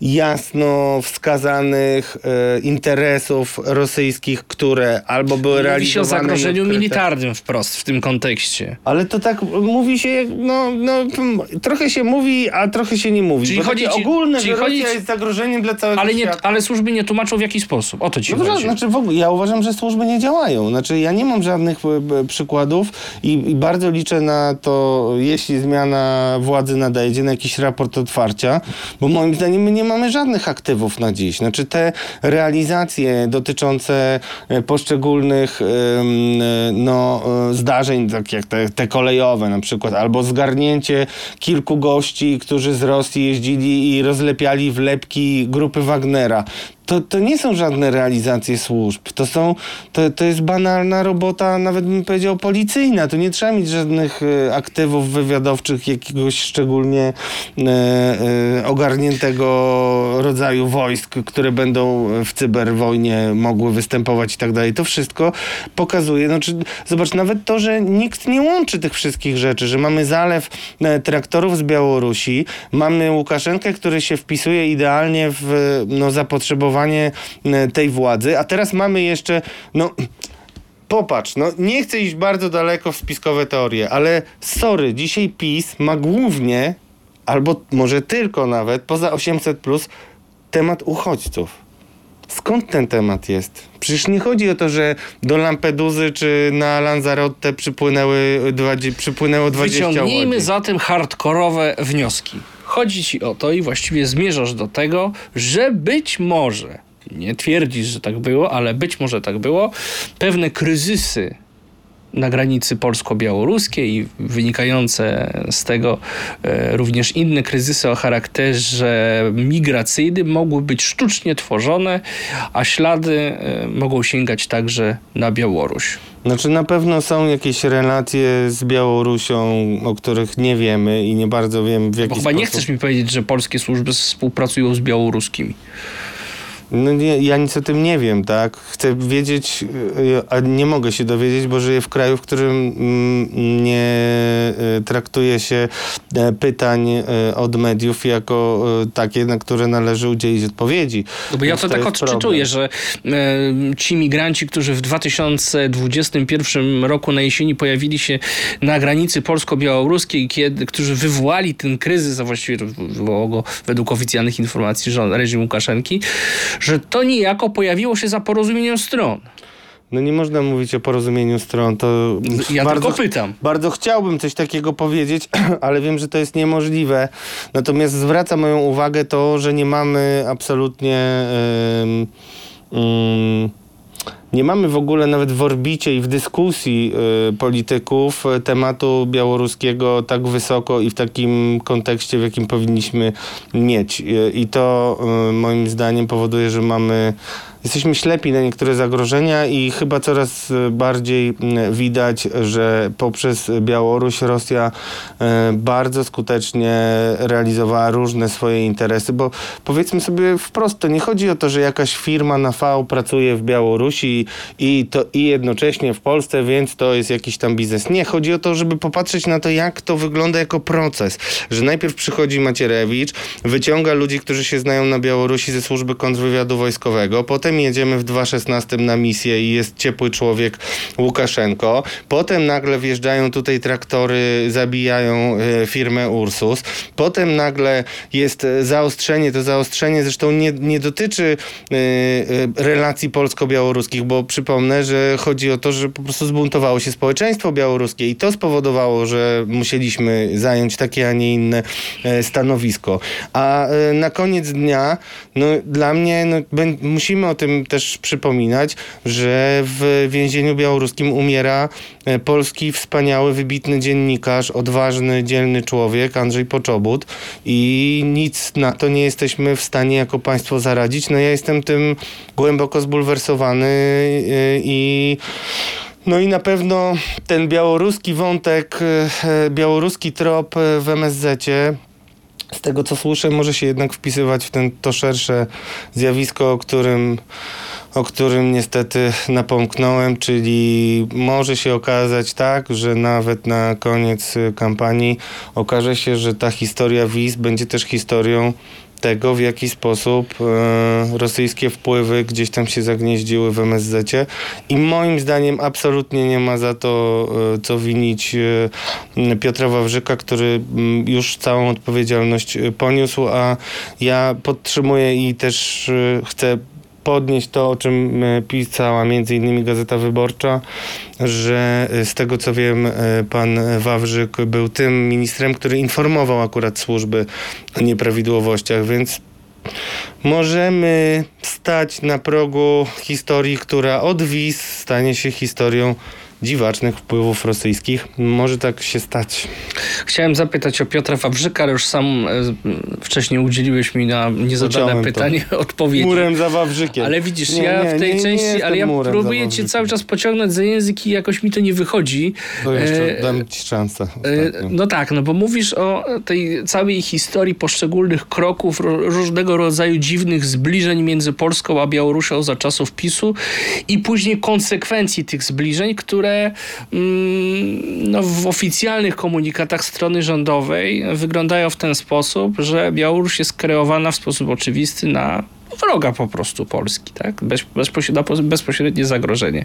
jasno wskazanych y, interesów rosyjskich, które albo były Mówi się o realizowane... i zagrożeniu militarnym wprost w tym kontekście. Ale to tak mówi się, no, no trochę się mówi, a trochę się nie mówi. Czyli Bo chodzi ci- ogólne, czyli chodzi ci- jest zagrożeniem dla całego Ale, nie, świata. ale służby nie tłumaczą w jaki sposób. O to ci No to, chodzi. znaczy w ogóle, ja uważam, że służby nie działają. Znaczy ja nie mam żadnych e, i, i bardzo liczę na to, jeśli zmiana władzy nadejdzie, na jakiś raport otwarcia, bo moim zdaniem my nie mamy żadnych aktywów na dziś. Znaczy te realizacje dotyczące e, poszczególnych e, no, e, zdarzeń, tak jak te, te kolejowe na przykład, albo zgarnięcie kilku gości, którzy z Rosji jeździli i rozlepiali wlepki grupy Wagnera. To, to nie są żadne realizacje służb. To, są, to, to jest banalna robota, nawet bym powiedział policyjna. Tu nie trzeba mieć żadnych e, aktywów wywiadowczych jakiegoś szczególnie e, e, ogarniętego rodzaju wojsk, które będą w cyberwojnie mogły występować i tak dalej. To wszystko pokazuje, no, czy, zobacz, nawet to, że nikt nie łączy tych wszystkich rzeczy, że mamy zalew traktorów z Białorusi, mamy Łukaszenkę, który się wpisuje idealnie w no, zapotrzebowanie e, tej władzy, a teraz mamy jeszcze, no... Popatrz, no nie chcę iść bardzo daleko w spiskowe teorie, ale sorry, dzisiaj PiS ma głównie, albo może tylko nawet, poza 800+, plus, temat uchodźców. Skąd ten temat jest? Przecież nie chodzi o to, że do Lampeduzy czy na Lanzarote przypłynęły, dwadzie- przypłynęło 20 Wyciągnijmy łodzi. zatem hardkorowe wnioski. Chodzi ci o to i właściwie zmierzasz do tego, że być może, nie twierdzisz, że tak było, ale być może tak było, pewne kryzysy na granicy polsko-białoruskiej i wynikające z tego e, również inne kryzysy o charakterze migracyjnym mogły być sztucznie tworzone, a ślady e, mogą sięgać także na Białoruś. Znaczy na pewno są jakieś relacje z Białorusią, o których nie wiemy i nie bardzo wiem w jaki Bo chyba sposób. nie chcesz mi powiedzieć, że polskie służby współpracują z białoruskimi. No nie, ja nic o tym nie wiem, tak? Chcę wiedzieć, y, a nie mogę się dowiedzieć, bo żyję w kraju, w którym mm, nie y, traktuje się e, pytań e, od mediów jako e, takie, na które należy udzielić odpowiedzi. No bo ja Więc to tak odczytuję, że e, ci migranci, którzy w 2021 roku na jesieni pojawili się na granicy polsko-białoruskiej, kiedy, którzy wywołali ten kryzys, a właściwie to wywołało go według oficjalnych informacji rząd, reżim Łukaszenki, że to niejako pojawiło się za porozumieniem stron. No nie można mówić o porozumieniu stron, to Ja bardzo, tylko pytam. Bardzo chciałbym coś takiego powiedzieć, ale wiem, że to jest niemożliwe. Natomiast zwraca moją uwagę to, że nie mamy absolutnie. em, mm, nie mamy w ogóle nawet w orbicie i w dyskusji y, polityków y, tematu białoruskiego tak wysoko i w takim kontekście, w jakim powinniśmy mieć. Y, I to y, moim zdaniem powoduje, że mamy. Jesteśmy ślepi na niektóre zagrożenia i chyba coraz y, bardziej widać, że poprzez Białoruś Rosja y, bardzo skutecznie realizowała różne swoje interesy, bo powiedzmy sobie wprost, to nie chodzi o to, że jakaś firma na V pracuje w Białorusi i, to, i jednocześnie w Polsce, więc to jest jakiś tam biznes. Nie, chodzi o to, żeby popatrzeć na to, jak to wygląda jako proces, że najpierw przychodzi Macierewicz, wyciąga ludzi, którzy się znają na Białorusi ze służby kontrwywiadu wojskowego, potem jedziemy w 2016 na misję i jest ciepły człowiek Łukaszenko, potem nagle wjeżdżają tutaj traktory, zabijają e, firmę Ursus, potem nagle jest e, zaostrzenie, to zaostrzenie zresztą nie, nie dotyczy e, relacji polsko-białoruskich, bo przypomnę, że chodzi o to, że po prostu zbuntowało się społeczeństwo białoruskie i to spowodowało, że musieliśmy zająć takie, a nie inne stanowisko. A na koniec dnia, no dla mnie, no, musimy o tym też przypominać, że w więzieniu białoruskim umiera e, polski wspaniały, wybitny dziennikarz, odważny, dzielny człowiek, Andrzej Poczobut i nic na to nie jesteśmy w stanie jako państwo zaradzić. No ja jestem tym głęboko zbulwersowany e, i no i na pewno ten białoruski wątek, e, białoruski trop w MSZ-cie z tego co słyszę, może się jednak wpisywać w ten, to szersze zjawisko, o którym o którym niestety napomknąłem, czyli może się okazać tak, że nawet na koniec kampanii okaże się, że ta historia wiz będzie też historią tego, w jaki sposób e, rosyjskie wpływy gdzieś tam się zagnieździły w MSZ i moim zdaniem absolutnie nie ma za to e, co winić e, Piotra Wawrzyka, który m, już całą odpowiedzialność poniósł, a ja podtrzymuję i też chcę podnieść to, o czym e, pisała między innymi Gazeta Wyborcza, że e, z tego co wiem, e, pan Wawrzyk był tym ministrem, który informował akurat służby o nieprawidłowościach, więc możemy stać na progu historii, która od wiz stanie się historią dziwacznych wpływów rosyjskich. Może tak się stać. Chciałem zapytać o Piotra Wawrzyka, ale już sam e, wcześniej udzieliłeś mi na niezadane Uciąłem to. pytanie odpowiedzi. Murem za Wawrzykiem. Ale widzisz, Nie, ja nie, w tej nie, części, ale ja próbuję cię cały czas pociągnąć za język i jakoś mi to nie wychodzi. To jeszcze E, dam ci szansę. E. No tak, no bo mówisz o tej całej historii poszczególnych kroków, ro- różnego rodzaju dziwnych zbliżeń między Polską a Białorusią za czasów PiSu i później konsekwencji tych zbliżeń, które mm, no, w oficjalnych komunikatach strony rządowej wyglądają w ten sposób, że Białoruś jest kreowana w sposób oczywisty na wroga po prostu Polski, tak? Bez, bezpośrednie, zagrożenie.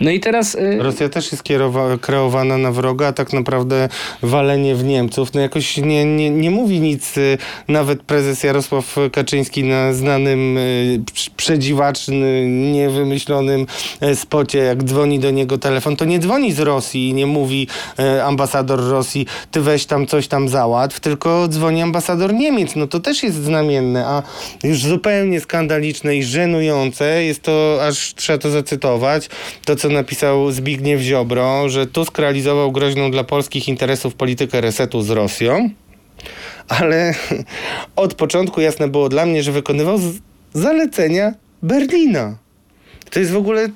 No i teraz... y, Rosja też jest kierowa- kreowana na wroga, a tak naprawdę walenie w Niemców. No jakoś nie, nie, nie mówi nic y, nawet prezes Jarosław Kaczyński na znanym, y, prz- przedziwacznym, niewymyślonym e, spocie, jak dzwoni do niego telefon, to nie dzwoni z Rosji i nie mówi e, ambasador Rosji, ty weź tam coś tam załatw, tylko dzwoni ambasador Niemiec. No to też jest znamienne, a już zupełnie skandaliczne i żenujące jest to, aż trzeba to zacytować, to co napisał Zbigniew Ziobro, że Tusk realizował groźną dla polskich interesów politykę resetu z Rosją, ale od początku jasne było dla mnie, że wykonywał zalecenia Berlina. To jest w ogóle,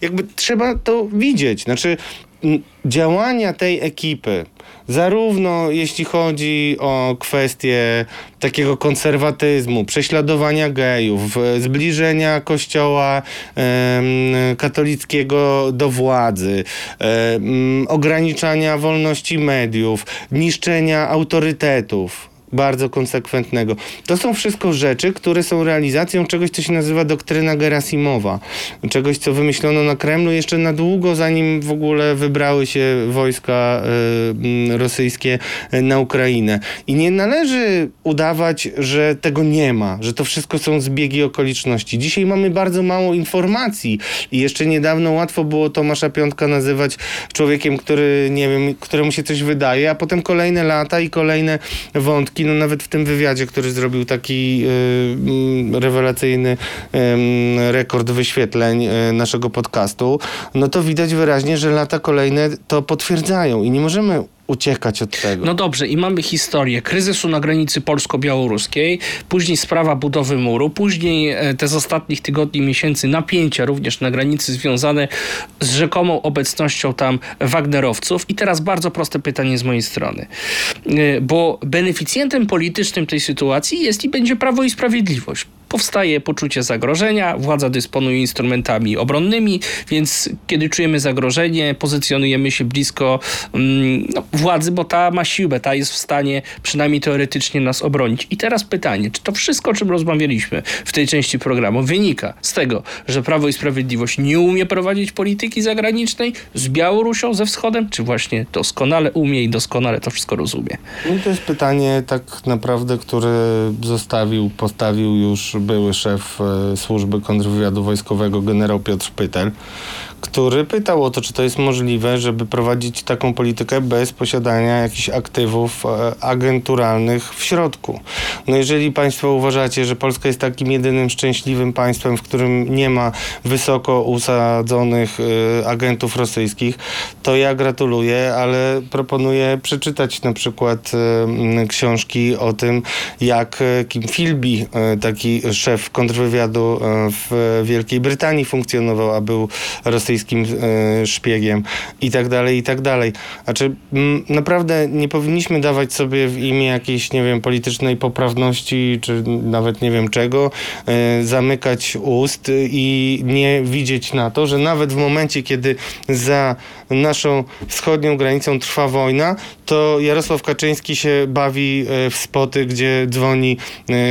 jakby trzeba to widzieć. Znaczy, działania tej ekipy, zarówno jeśli chodzi o kwestie takiego konserwatyzmu, prześladowania gejów, zbliżenia kościoła katolickiego do władzy, ograniczania wolności mediów, niszczenia autorytetów bardzo konsekwentnego. To są wszystko rzeczy, które są realizacją czegoś, co się nazywa doktryna Gerasimowa. Czegoś, co wymyślono na Kremlu jeszcze na długo, zanim w ogóle wybrały się wojska y, rosyjskie y, na Ukrainę. I nie należy udawać, że tego nie ma, że to wszystko są zbiegi okoliczności. Dzisiaj mamy bardzo mało informacji i jeszcze niedawno łatwo było Tomasza Piątka nazywać człowiekiem, który, nie wiem, któremu się coś wydaje, a potem kolejne lata i kolejne wątki, no nawet w tym wywiadzie, który zrobił taki y, mm, rewelacyjny em, rekord wyświetleń y, naszego podcastu, no to widać wyraźnie, że lata kolejne to potwierdzają i nie możemy uciekać od tego. No dobrze, i mamy historię kryzysu na granicy polsko-białoruskiej, później sprawa budowy muru, później e, te z ostatnich tygodni, miesięcy napięcia również na granicy związane z rzekomą obecnością tam Wagnerowców. I teraz bardzo proste pytanie z mojej strony, E, bo beneficjentem politycznym tej sytuacji jest i będzie Prawo i Sprawiedliwość. Powstaje poczucie zagrożenia, władza dysponuje instrumentami obronnymi, więc kiedy czujemy zagrożenie, pozycjonujemy się blisko mm, no, władzy, bo ta ma siłę, ta jest w stanie przynajmniej teoretycznie nas obronić. I teraz pytanie, czy to wszystko, o czym rozmawialiśmy w tej części programu, wynika z tego, że Prawo i Sprawiedliwość nie umie prowadzić polityki zagranicznej z Białorusią, ze Wschodem, czy właśnie doskonale umie i doskonale to wszystko rozumie? No to jest pytanie tak naprawdę, które zostawił, postawił już były szef e, służby kontrwywiadu wojskowego generał Piotr Pytel, który pytał o to, czy to jest możliwe, żeby prowadzić taką politykę bez posiadania jakichś aktywów e, agenturalnych w środku. No jeżeli państwo uważacie, że Polska jest takim jedynym szczęśliwym państwem, w którym nie ma wysoko usadzonych e, agentów rosyjskich, to ja gratuluję, ale proponuję przeczytać na przykład e, książki o tym, jak Kim Philby, taki szef kontrwywiadu w Wielkiej Brytanii funkcjonował, a był rosyjskim rosyjskim e, szpiegiem i tak dalej, i tak dalej. Znaczy, m, naprawdę nie powinniśmy dawać sobie w imię jakiejś, nie wiem, politycznej poprawności, czy nawet nie wiem czego, e, zamykać ust i nie widzieć na to, że nawet w momencie, kiedy za naszą wschodnią granicą trwa wojna, to Jarosław Kaczyński się bawi e, w spoty, gdzie dzwoni,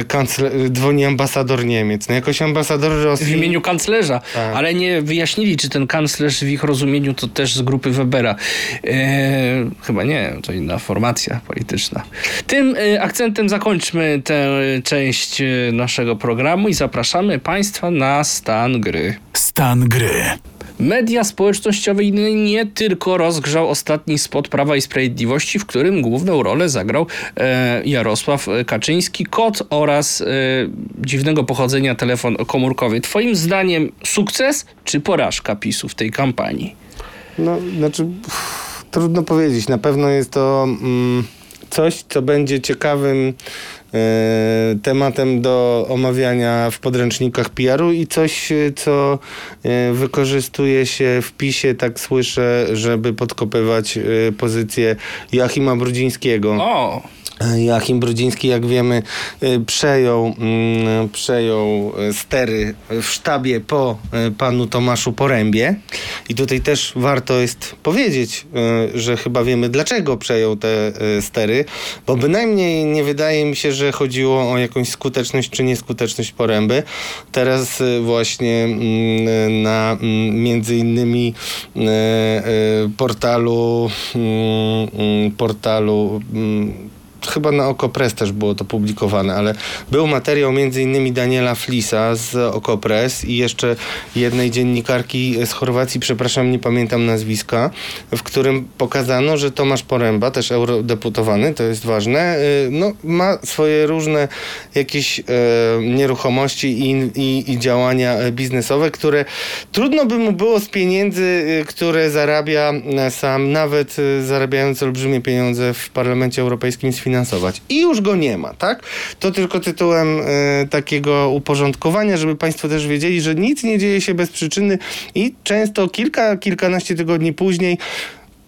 kancler, dzwoni ambasador Niemiec. No jakoś ambasador Rosji... W imieniu kanclerza, Tak. ale nie wyjaśnili, czy ten kanclerz w ich rozumieniu to też z grupy Webera. E, chyba nie, to inna formacja polityczna. Tym e, akcentem zakończmy tę część e, naszego programu i zapraszamy Państwa na stan gry. Stan gry. Media społecznościowe nie tylko rozgrzał ostatni spot Prawa i Sprawiedliwości, w którym główną rolę zagrał e, Jarosław Kaczyński, kot oraz e, dziwnego pochodzenia telefon komórkowy. Twoim zdaniem sukces czy porażka PiSu w tej kampanii? No, znaczy, trudno powiedzieć. Na pewno jest to mm, coś, co będzie ciekawym e, tematem do omawiania w podręcznikach PR-u i coś, e, co e, wykorzystuje się w PiSie, tak słyszę, żeby podkopywać pozycję Joachima Brudzińskiego. O, Joachim Brudziński, jak wiemy, y, przejął, mm, przejął y, stery w sztabie po y, panu Tomaszu Porębie. I tutaj też warto jest powiedzieć, że chyba wiemy, dlaczego przejął te stery, bo bynajmniej nie wydaje mi się, że chodziło o jakąś skuteczność czy nieskuteczność Poręby. Teraz właśnie mm, na mm, między innymi portalu portalu chyba na Okopres też było to publikowane, ale był materiał między innymi Daniela Flisa z Okopres i jeszcze jednej dziennikarki z Chorwacji, przepraszam, nie pamiętam nazwiska, w którym pokazano, że Tomasz Poręba, też eurodeputowany, to jest ważne, y, no, ma swoje różne jakieś e, nieruchomości i, i, i działania biznesowe, które trudno by mu było z pieniędzy, y, które zarabia sam, nawet zarabiając olbrzymie pieniądze w Parlamencie Europejskim sfinansować. I już go nie ma, tak? To tylko tytułem e, takiego uporządkowania, żeby Państwo też wiedzieli, że nic nie dzieje się bez przyczyny i często kilka, kilkanaście tygodni później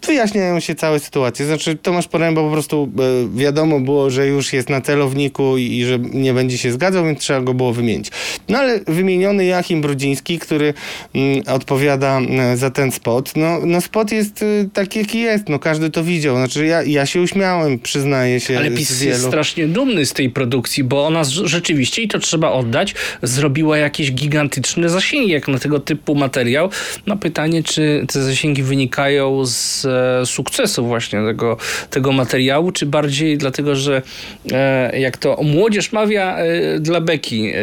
wyjaśniają się całe sytuacje. Znaczy Tomasz Poręba po prostu e, wiadomo było, że już jest na celowniku i, i że nie będzie się zgadzał, więc trzeba go było wymienić. No ale wymieniony Joachim Brudziński, który mm, odpowiada e, za ten spot, no, no spot jest e, taki, jaki jest. No każdy to widział. Znaczy ja, ja się uśmiałem, przyznaję się ale PiS jest strasznie dumny z tej produkcji, bo ona rzeczywiście, i to trzeba oddać, zrobiła jakieś gigantyczne zasięgi, jak na tego typu materiał. No pytanie, czy te zasięgi wynikają z sukcesu właśnie tego, tego materiału, czy bardziej dlatego, że e, jak to młodzież mawia e, dla beki. E,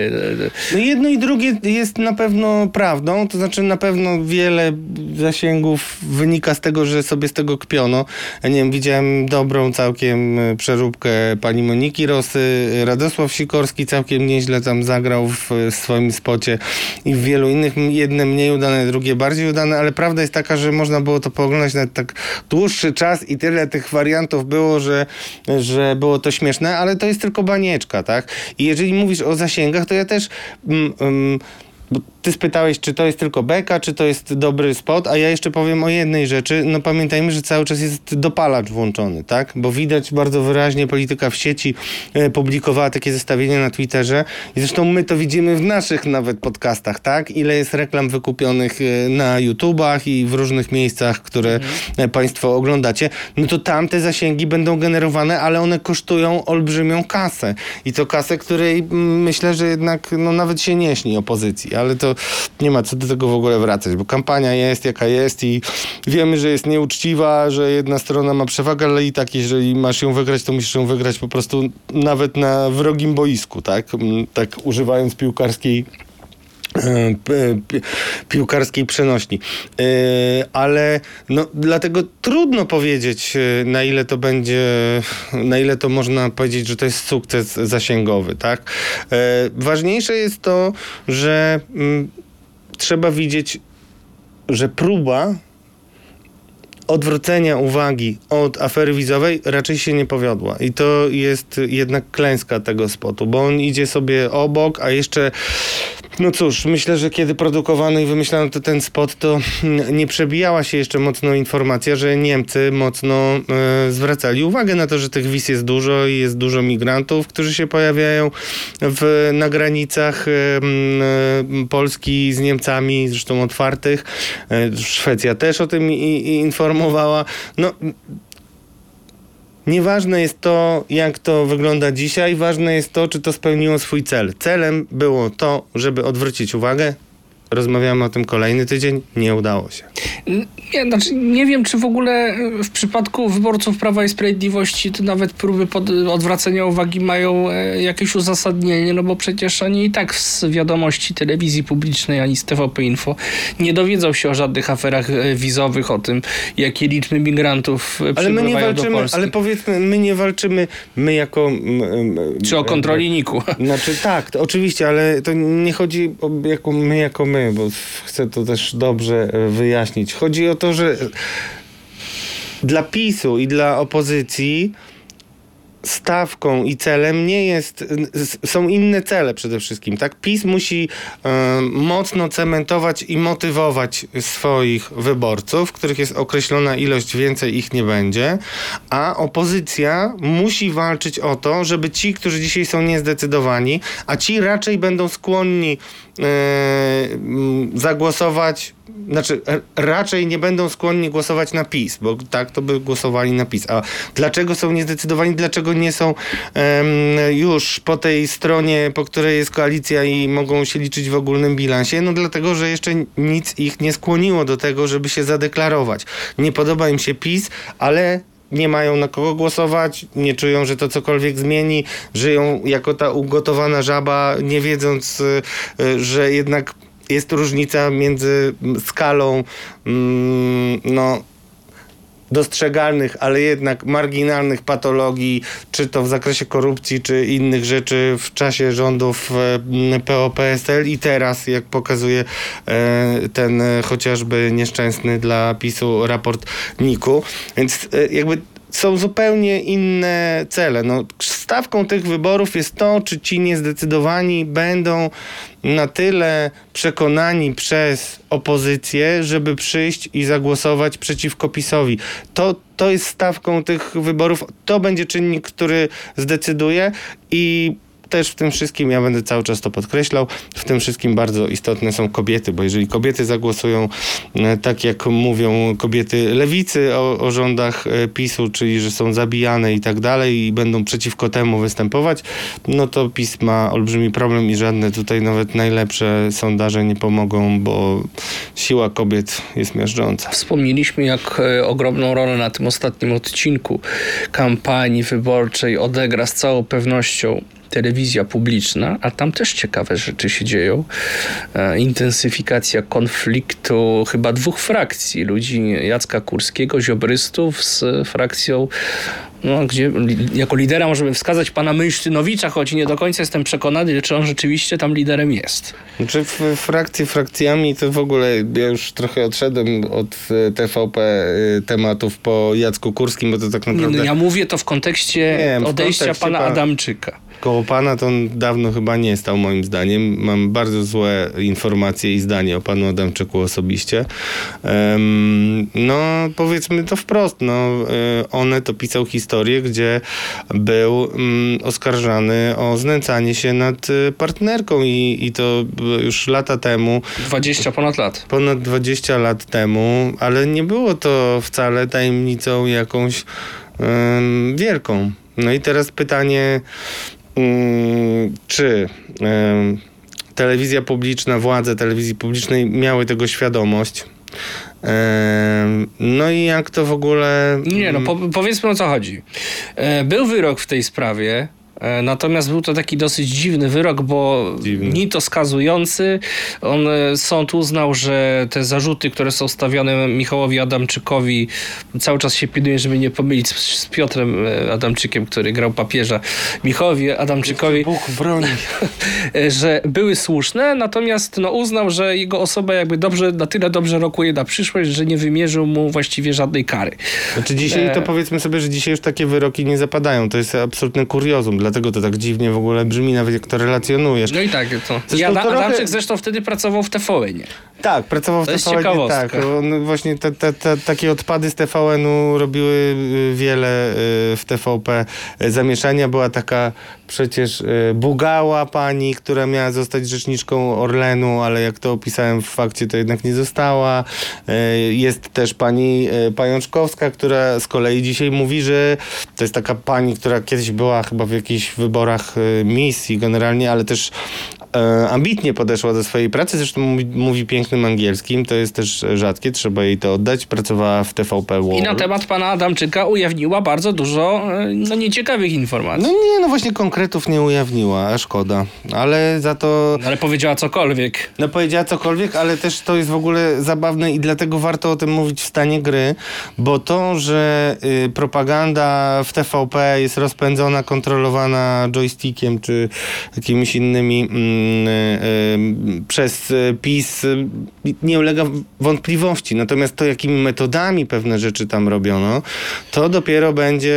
No jedno i drugie jest na pewno prawdą, to znaczy na pewno wiele zasięgów wynika z tego, że sobie z tego kpiono. Ja nie wiem, widziałem dobrą całkiem przeróbkę pani Moniki Rosy, Radosław Sikorski całkiem nieźle tam zagrał w swoim spocie i w wielu innych, jedne mniej udane, drugie bardziej udane, ale prawda jest taka, że można było to pooglądać nawet tak dłuższy czas i tyle tych wariantów było, że, że było to śmieszne, ale to jest tylko banieczka, tak? I jeżeli mówisz o zasięgach, to ja też mm, mm, bo ty spytałeś, czy to jest tylko beka, czy to jest dobry spot, a ja jeszcze powiem o jednej rzeczy. No pamiętajmy, że cały czas jest dopalacz włączony, tak? Bo widać bardzo wyraźnie, polityka w sieci e, publikowała takie zestawienie na Twitterze i zresztą my to widzimy w naszych nawet podcastach, tak? Ile jest reklam wykupionych e, na YouTubach i w różnych miejscach, które e, państwo oglądacie. No to tam te zasięgi będą generowane, ale one kosztują olbrzymią kasę. I to kasę, której mm, myślę, że jednak no, nawet się nie śni opozycji, ale to nie ma co do tego w ogóle wracać, bo kampania jest jaka jest i wiemy, że jest nieuczciwa, że jedna strona ma przewagę, ale i tak, jeżeli masz ją wygrać, to musisz ją wygrać po prostu nawet na wrogim boisku, tak? Mm, Tak używając piłkarskiej pi- pi- piłkarskiej przenośni. E, Ale no, dlatego trudno powiedzieć, e, na ile to będzie, na ile to można powiedzieć, że to jest sukces zasięgowy, tak? E, Ważniejsze jest to, że mm, trzeba widzieć, że próba odwrócenia uwagi od afery wizowej raczej się nie powiodła. I to jest jednak klęska tego spotu, bo on idzie sobie obok, a jeszcze No cóż, myślę, że kiedy produkowano i wymyślano to ten spot, to mm, nie przebijała się jeszcze mocno informacja, że Niemcy mocno e, zwracali uwagę na to, że tych wiz jest dużo i jest dużo migrantów, którzy się pojawiają w, na granicach e, e, Polski z Niemcami, zresztą otwartych. E, Szwecja też o tym i, i informowała. No, Nieważne jest to, jak to wygląda dzisiaj, ważne jest to, czy to spełniło swój cel. Celem było to, żeby odwrócić uwagę. Rozmawiamy o tym kolejny tydzień, nie udało się. Nie, znaczy nie wiem, czy w ogóle w przypadku wyborców Prawa i Sprawiedliwości to nawet próby pod, odwracania uwagi mają e, jakieś uzasadnienie, no bo przecież oni i tak z wiadomości telewizji publicznej ani z TVP Info nie dowiedzą się o żadnych aferach e, wizowych, o tym, jakie liczby migrantów e, Ale my nie przybywają do walczymy, Polski. ale powiedzmy, my nie walczymy, my jako... m, m, Czy o kontroli NIK-u. Znaczy tak, oczywiście, ale to nie chodzi o jako my, jako my, bo chcę to też dobrze e, wyjaśnić. Chodzi o to, że dla PiSu i dla opozycji stawką i celem nie jest, są inne cele przede wszystkim, tak? PiS musi e, mocno cementować i motywować swoich wyborców, których jest określona ilość, więcej ich nie będzie, a opozycja musi walczyć o to, żeby ci, którzy dzisiaj są niezdecydowani, a ci raczej będą skłonni zagłosować znaczy, r- raczej nie będą skłonni głosować na PiS, bo tak to by głosowali na PiS. A dlaczego są niezdecydowani? Dlaczego nie są już po tej stronie, po której jest koalicja i mogą się liczyć w ogólnym bilansie? No dlatego, że jeszcze nic ich nie skłoniło do tego, żeby się zadeklarować. Nie podoba im się PiS, ale nie mają na kogo głosować, nie czują, że to cokolwiek zmieni, żyją jako ta ugotowana żaba, nie wiedząc, y, y, że jednak jest różnica między skalą mm, no, dostrzegalnych, ale jednak marginalnych patologii, czy to w zakresie korupcji, czy innych rzeczy w czasie rządów e, PO-PSL i teraz, jak pokazuje e, ten e, chociażby nieszczęsny dla PiSu raport NIK-u. Więc jakby są zupełnie inne cele. No, stawką tych wyborów jest to, czy ci niezdecydowani będą na tyle przekonani przez opozycję, żeby przyjść i zagłosować przeciwko PiSowi. To, to jest stawką tych wyborów. To będzie czynnik, który zdecyduje i też w tym wszystkim, ja będę cały czas to podkreślał, w tym wszystkim bardzo istotne są kobiety, bo jeżeli kobiety zagłosują e, tak, jak mówią kobiety lewicy o, o rządach e, PiSu, czyli że są zabijane i tak dalej i będą przeciwko temu występować, no to PiS ma olbrzymi problem i żadne tutaj nawet najlepsze sondaże nie pomogą, bo siła kobiet jest miażdżąca. Wspomnieliśmy, jak e, ogromną rolę na tym ostatnim odcinku kampanii wyborczej odegra z całą pewnością telewizja publiczna, a tam też ciekawe rzeczy się dzieją. E, intensyfikacja konfliktu chyba dwóch frakcji, ludzi Jacka Kurskiego, ziobrystów z frakcją no, gdzie jako lidera możemy wskazać pana Mysztynowicza, choć nie do końca jestem przekonany, czy on rzeczywiście tam liderem jest. Znaczy w frakcji frakcjami to w ogóle ja już trochę odszedłem od e, TVP e, tematów po Jacku Kurskim, bo to tak Nie, naprawdę no, ja mówię to w kontekście Nie, w odejścia kontekście pana pan- Adamczyka. Koło pana to on dawno chyba nie stał moim zdaniem. Mam bardzo złe informacje i zdanie o panu Adamczyku osobiście. No powiedzmy to wprost, no e, one to pisał historię, gdzie był mm, oskarżany o znęcanie się nad e, partnerką i, i to już lata temu 20 ponad lat. ponad 20 lat temu, ale nie było to wcale tajemnicą jakąś wielką. No i teraz pytanie, czy em, telewizja publiczna, władze telewizji publicznej miały tego świadomość? No i jak to w ogóle. Nie, no po, powiedzmy o co chodzi. E, Był wyrok w tej sprawie. E, Natomiast był to taki dosyć dziwny wyrok, bo Dziwny. ni to skazujący. On, e, sąd uznał, że te zarzuty, które są stawiane Michałowi Adamczykowi, cały czas się pilnuje, żeby nie pomylić z, z Piotrem e, Adamczykiem, który grał papieża. Michałowi Adamczykowi. Bóg broni. że były słuszne, natomiast no, uznał, że jego osoba jakby dobrze, na tyle dobrze rokuje na przyszłość, że nie wymierzył mu właściwie żadnej kary. Znaczy dzisiaj to powiedzmy sobie, że dzisiaj już takie wyroki nie zapadają. To jest absolutne kuriozum, dlatego to tak dziwnie w ogóle brzmi, nawet jak to relacjonujesz. No i tak, to. Zresztą Ada, trochę- Adamczyk zresztą wtedy pracował w TVN-ie. Tak, pracował w To jest TVN. Tak, on właśnie te, te, te, takie odpady z TVN-u robiły y, wiele y, w TVP y, zamieszania. Była taka przecież Bugała pani, która miała zostać rzeczniczką Orlenu, ale jak to opisałem w fakcie, to jednak nie została. Jest też pani Pajączkowska, która z kolei dzisiaj mówi, że to jest taka pani, która kiedyś była chyba w jakichś wyborach misji generalnie, ale też ambitnie podeszła do swojej pracy, zresztą mówi, mówi pięknym angielskim, to jest też rzadkie, trzeba jej to oddać. Pracowała w TVP World. I na temat pana Adamczyka ujawniła bardzo dużo e, no, nieciekawych informacji. No nie, no właśnie konkretów nie ujawniła, a szkoda. Ale za to... No, Ale powiedziała cokolwiek. No powiedziała cokolwiek, ale też to jest w ogóle zabawne i dlatego warto o tym mówić w stanie gry, bo to, że y, propaganda w TVP jest rozpędzona, kontrolowana joystickiem czy jakimiś innymi mm, przez y, PiS y, nie ulega wątpliwości. Natomiast to, jakimi metodami pewne rzeczy tam robiono, to dopiero będzie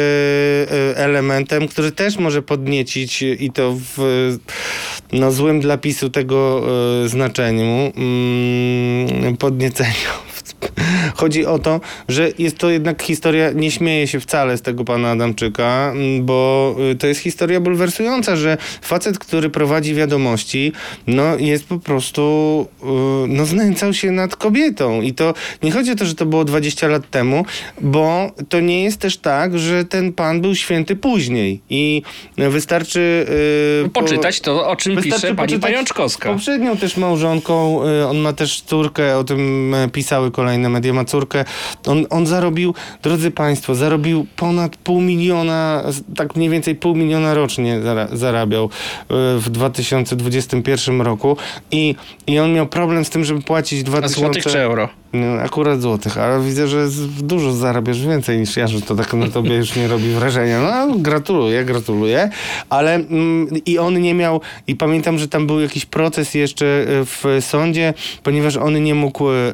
y, elementem, który też może podniecić i to w no, złym dla PiSu tego znaczeniu, mm, podnieceniu. Chodzi o to, że jest to jednak historia, nie śmieje się wcale z tego pana Adamczyka, mm, bo y, to jest historia bulwersująca, że facet, który prowadzi wiadomości, no jest po prostu, y, no znęcał się nad kobietą. I to nie chodzi o to, że to było 20 lat temu, bo to nie jest też tak, że ten pan był święty później. I wystarczy... y, po- Poczytać to, o czym pisze pani Pajączkowska. Poprzednią też małżonką, y, on ma też córkę, o tym e, pisały kolejne media, ma córkę. On, on zarobił, drodzy państwo, zarobił ponad pół miliona, tak mniej więcej pół miliona rocznie zara, zarabiał y, w 2021 roku i, i on miał problem z tym, żeby płacić A 2000... złotych czy euro? No, akurat złotych, ale widzę, że dużo zarabiasz więcej niż ja, że to tak na tobie już nie robi wrażenia. No, gratuluję, gratuluję. Ale mm, i on nie miał, i pamiętam, że tam był jakiś proces jeszcze e, w sądzie, ponieważ on nie mógł e,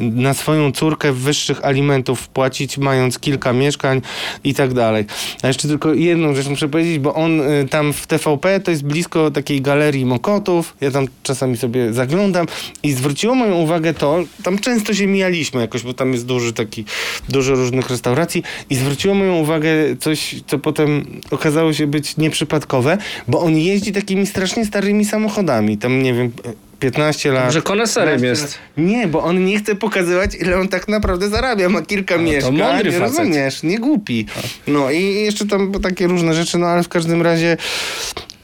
na swoją córkę wyższych alimentów płacić, mając kilka mieszkań i tak dalej. A jeszcze tylko jedną rzecz muszę powiedzieć, bo on e, tam w TVP to jest blisko takiej galerii Mokotów. Ja tam czasami sobie zaglądam i zwróciło moją uwagę to, tam często się mijaliśmy jakoś, bo tam jest duży taki, dużo różnych restauracji i zwróciło moją uwagę coś, co potem okazało się być nieprzypadkowe, bo on jeździ takimi strasznie starymi samochodami. Tam nie wiem, 15 lat. Że koneserem 15 jest. Nie, bo on nie chce pokazywać, ile on tak naprawdę zarabia. Ma kilka to mieszkań. mądry nie facet. rozumiesz, nie głupi. No i jeszcze tam takie różne rzeczy, no ale w każdym razie...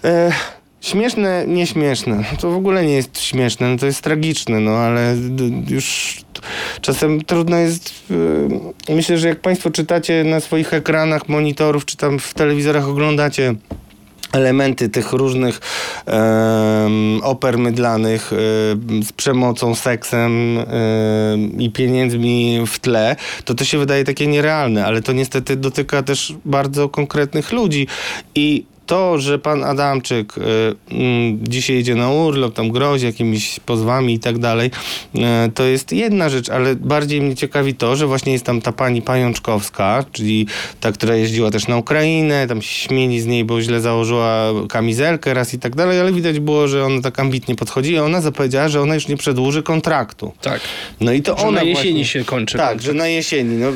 E, Śmieszne, nieśmieszne. To w ogóle nie jest śmieszne, no to jest tragiczne, no ale już czasem trudno jest. y, myślę, że jak Państwo czytacie na swoich ekranach, monitorów, czy tam w telewizorach oglądacie elementy tych różnych em, oper mydlanych em, z przemocą, seksem em, i pieniędzmi w tle, to to się wydaje takie nierealne, ale to niestety dotyka też bardzo konkretnych ludzi i to, że pan Adamczyk y, mm, dzisiaj idzie na urlop, tam grozi jakimiś pozwami i tak dalej, y, to jest jedna rzecz, ale bardziej mnie ciekawi to, że właśnie jest tam ta pani Pajączkowska, czyli ta, która jeździła też na Ukrainę, tam się śmieli z niej, bo źle założyła kamizelkę raz i tak dalej, ale widać było, że ona tak ambitnie podchodzi i ona zapowiedziała, że ona już nie przedłuży kontraktu. Tak. No i to Że ona na jesieni właśnie... się kończy. Tak, kontrakt. że na jesieni. No,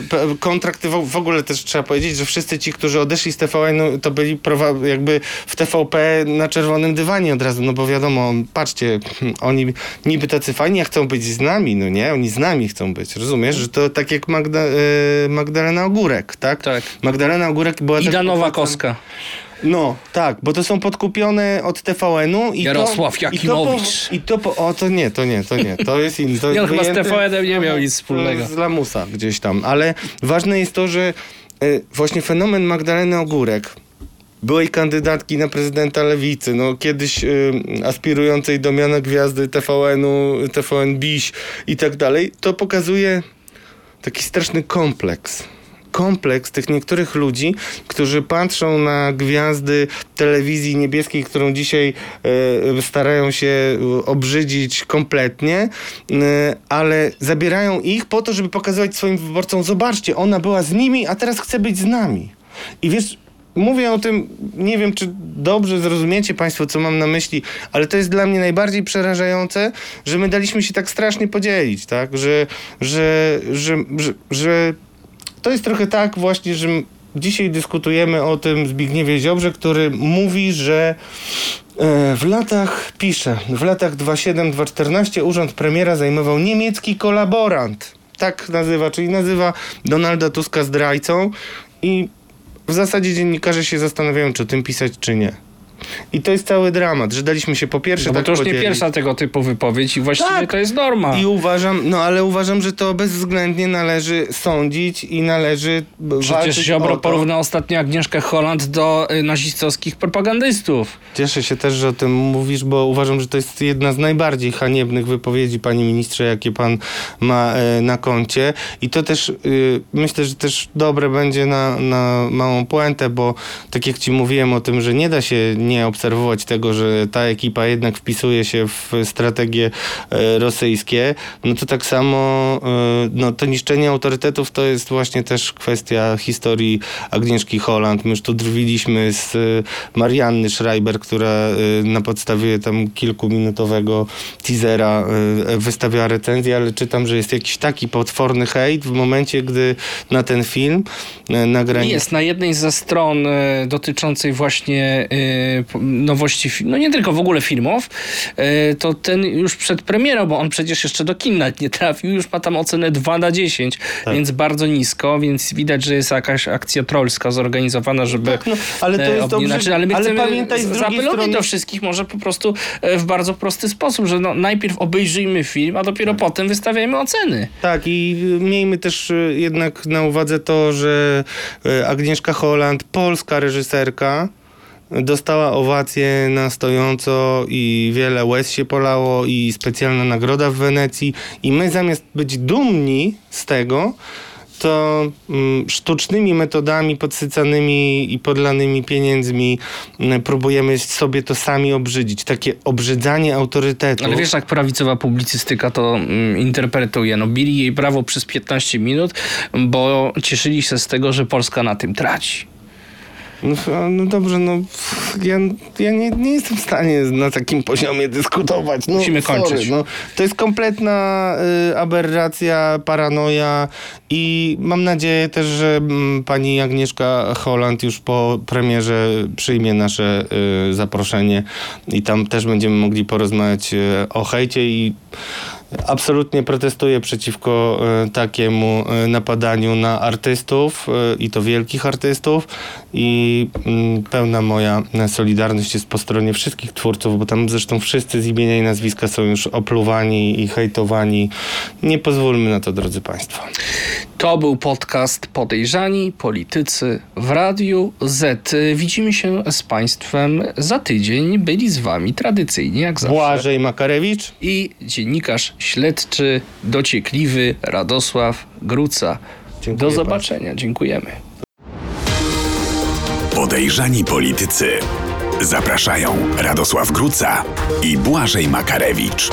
kontrakty w, w ogóle też trzeba powiedzieć, że wszyscy ci, którzy odeszli z TVN-u, to byli prowa- jakby w TVP na czerwonym dywanie od razu, no bo wiadomo, patrzcie, hmm, oni niby tacy fajni, a chcą być z nami, no nie? Oni z nami chcą być, rozumiesz? Że to tak jak Magda, y, Magdalena Ogórek, tak? Tak. Magdalena Ogórek była Ida też Nowakowska. no, tak, bo to są podkupione od TVN-u i Jarosław to, Jakimowicz. I to, po, i to po, o to nie, to nie, to nie, to jest inny. To on chyba z TVN-em nie miał nic wspólnego. Z Lamusa gdzieś tam, ale ważne jest to, że y, właśnie fenomen Magdaleny Ogórek, byłej kandydatki na prezydenta Lewicy, no kiedyś y, aspirującej do miana gwiazdy TVN-u, TVN Biś i tak dalej, to pokazuje taki straszny kompleks. Kompleks tych niektórych ludzi, którzy patrzą na gwiazdy telewizji niebieskiej, którą dzisiaj e, starają się e, obrzydzić kompletnie, e, ale zabierają ich po to, żeby pokazywać swoim wyborcom: zobaczcie, ona była z nimi, a teraz chce być z nami. I wiesz, mówię o tym, nie wiem, czy dobrze zrozumiecie Państwo, co mam na myśli, ale to jest dla mnie najbardziej przerażające, że my daliśmy się tak strasznie podzielić, tak? Że, że, że, że, to jest trochę tak właśnie, że dzisiaj dyskutujemy o tym Zbigniewie Ziobrze, który mówi, że e, w latach, pisze, w latach 27-214 urząd premiera zajmował niemiecki kolaborant. Tak nazywa, czyli nazywa Donalda Tuska zdrajcą i w zasadzie dziennikarze się zastanawiają, czy o tym pisać, czy nie. I to jest cały dramat, że daliśmy się po pierwsze No bo tak to już nie podzielić. pierwsza tego typu wypowiedź i właściwie Tak. to jest norma. I uważam, no ale uważam, że to bezwzględnie należy sądzić i należy Przecież Ziobro porównał ostatnio Agnieszkę Holland do y, nazistowskich propagandystów. Cieszę się też, że o tym mówisz, bo uważam, że to jest jedna z najbardziej haniebnych wypowiedzi, panie ministrze, jakie pan ma e, na koncie. I to też y, myślę, że też dobre będzie na, na małą puentę, bo tak jak ci mówiłem o tym, że nie da się nie obserwować tego, że ta ekipa jednak wpisuje się w strategie e, rosyjskie, no to tak samo e, no, to niszczenie autorytetów to jest właśnie też kwestia historii Agnieszki Holland. My już tu drwiliśmy z e, Marianny Schreiber, która na podstawie tam kilkuminutowego teasera wystawiała recenzję, ale czytam, że jest jakiś taki potworny hejt w momencie, gdy na ten film nagranie... Jest na jednej ze stron dotyczącej właśnie nowości, no nie tylko w ogóle filmów, e, to ten już przed premierą, bo on przecież jeszcze do kin nie trafił, już ma tam ocenę 2 na 10, Tak. więc bardzo nisko, więc widać, że jest jakaś akcja trollska zorganizowana, żeby Tak, no, ale to e, jest dobrze, Znaczy, ale my ale pamiętaj z drugiej strony- do wszystkich może po prostu e, w bardzo prosty sposób, że no, najpierw obejrzyjmy film, a dopiero Tak. potem wystawiajmy oceny. Tak, i miejmy też jednak na uwadze to, że Agnieszka Holland, polska reżyserka, dostała owację na stojąco i wiele łez się polało i specjalna nagroda w Wenecji i my zamiast być dumni z tego, to mm, sztucznymi metodami podsycanymi i podlanymi pieniędzmi mm, próbujemy sobie to sami obrzydzić. Takie obrzydzanie autorytetu. Ale wiesz, jak prawicowa publicystyka to mm, interpretuje. No, bili jej brawo przez 15 minut, bo cieszyli się z tego, że Polska na tym traci. No, no dobrze, no ja, ja nie, nie jestem w stanie na takim poziomie dyskutować. No, Musimy sorry, kończyć. No, to jest kompletna y, aberracja, paranoja i mam nadzieję też, że mm, pani Agnieszka Holland już po premierze przyjmie nasze y, zaproszenie i tam też będziemy mogli porozmawiać y, o hejcie i Absolutnie protestuję przeciwko e, takiemu e, napadaniu na artystów e, i to wielkich artystów i mm, pełna moja solidarność jest po stronie wszystkich twórców, bo tam zresztą wszyscy z imienia i nazwiska są już opluwani i hejtowani. Nie pozwólmy na to, drodzy Państwo. To był podcast Podejrzani Politycy w Radiu Z. Widzimy się z Państwem za tydzień. Byli z Wami tradycyjnie, jak zawsze. Błażej Makarewicz. I dziennikarz śledczy, dociekliwy Radosław Gruca. Dziękuję Do zobaczenia. Dziękujemy. Podejrzani politycy. Zapraszają Radosław Gruca i Błażej Makarewicz.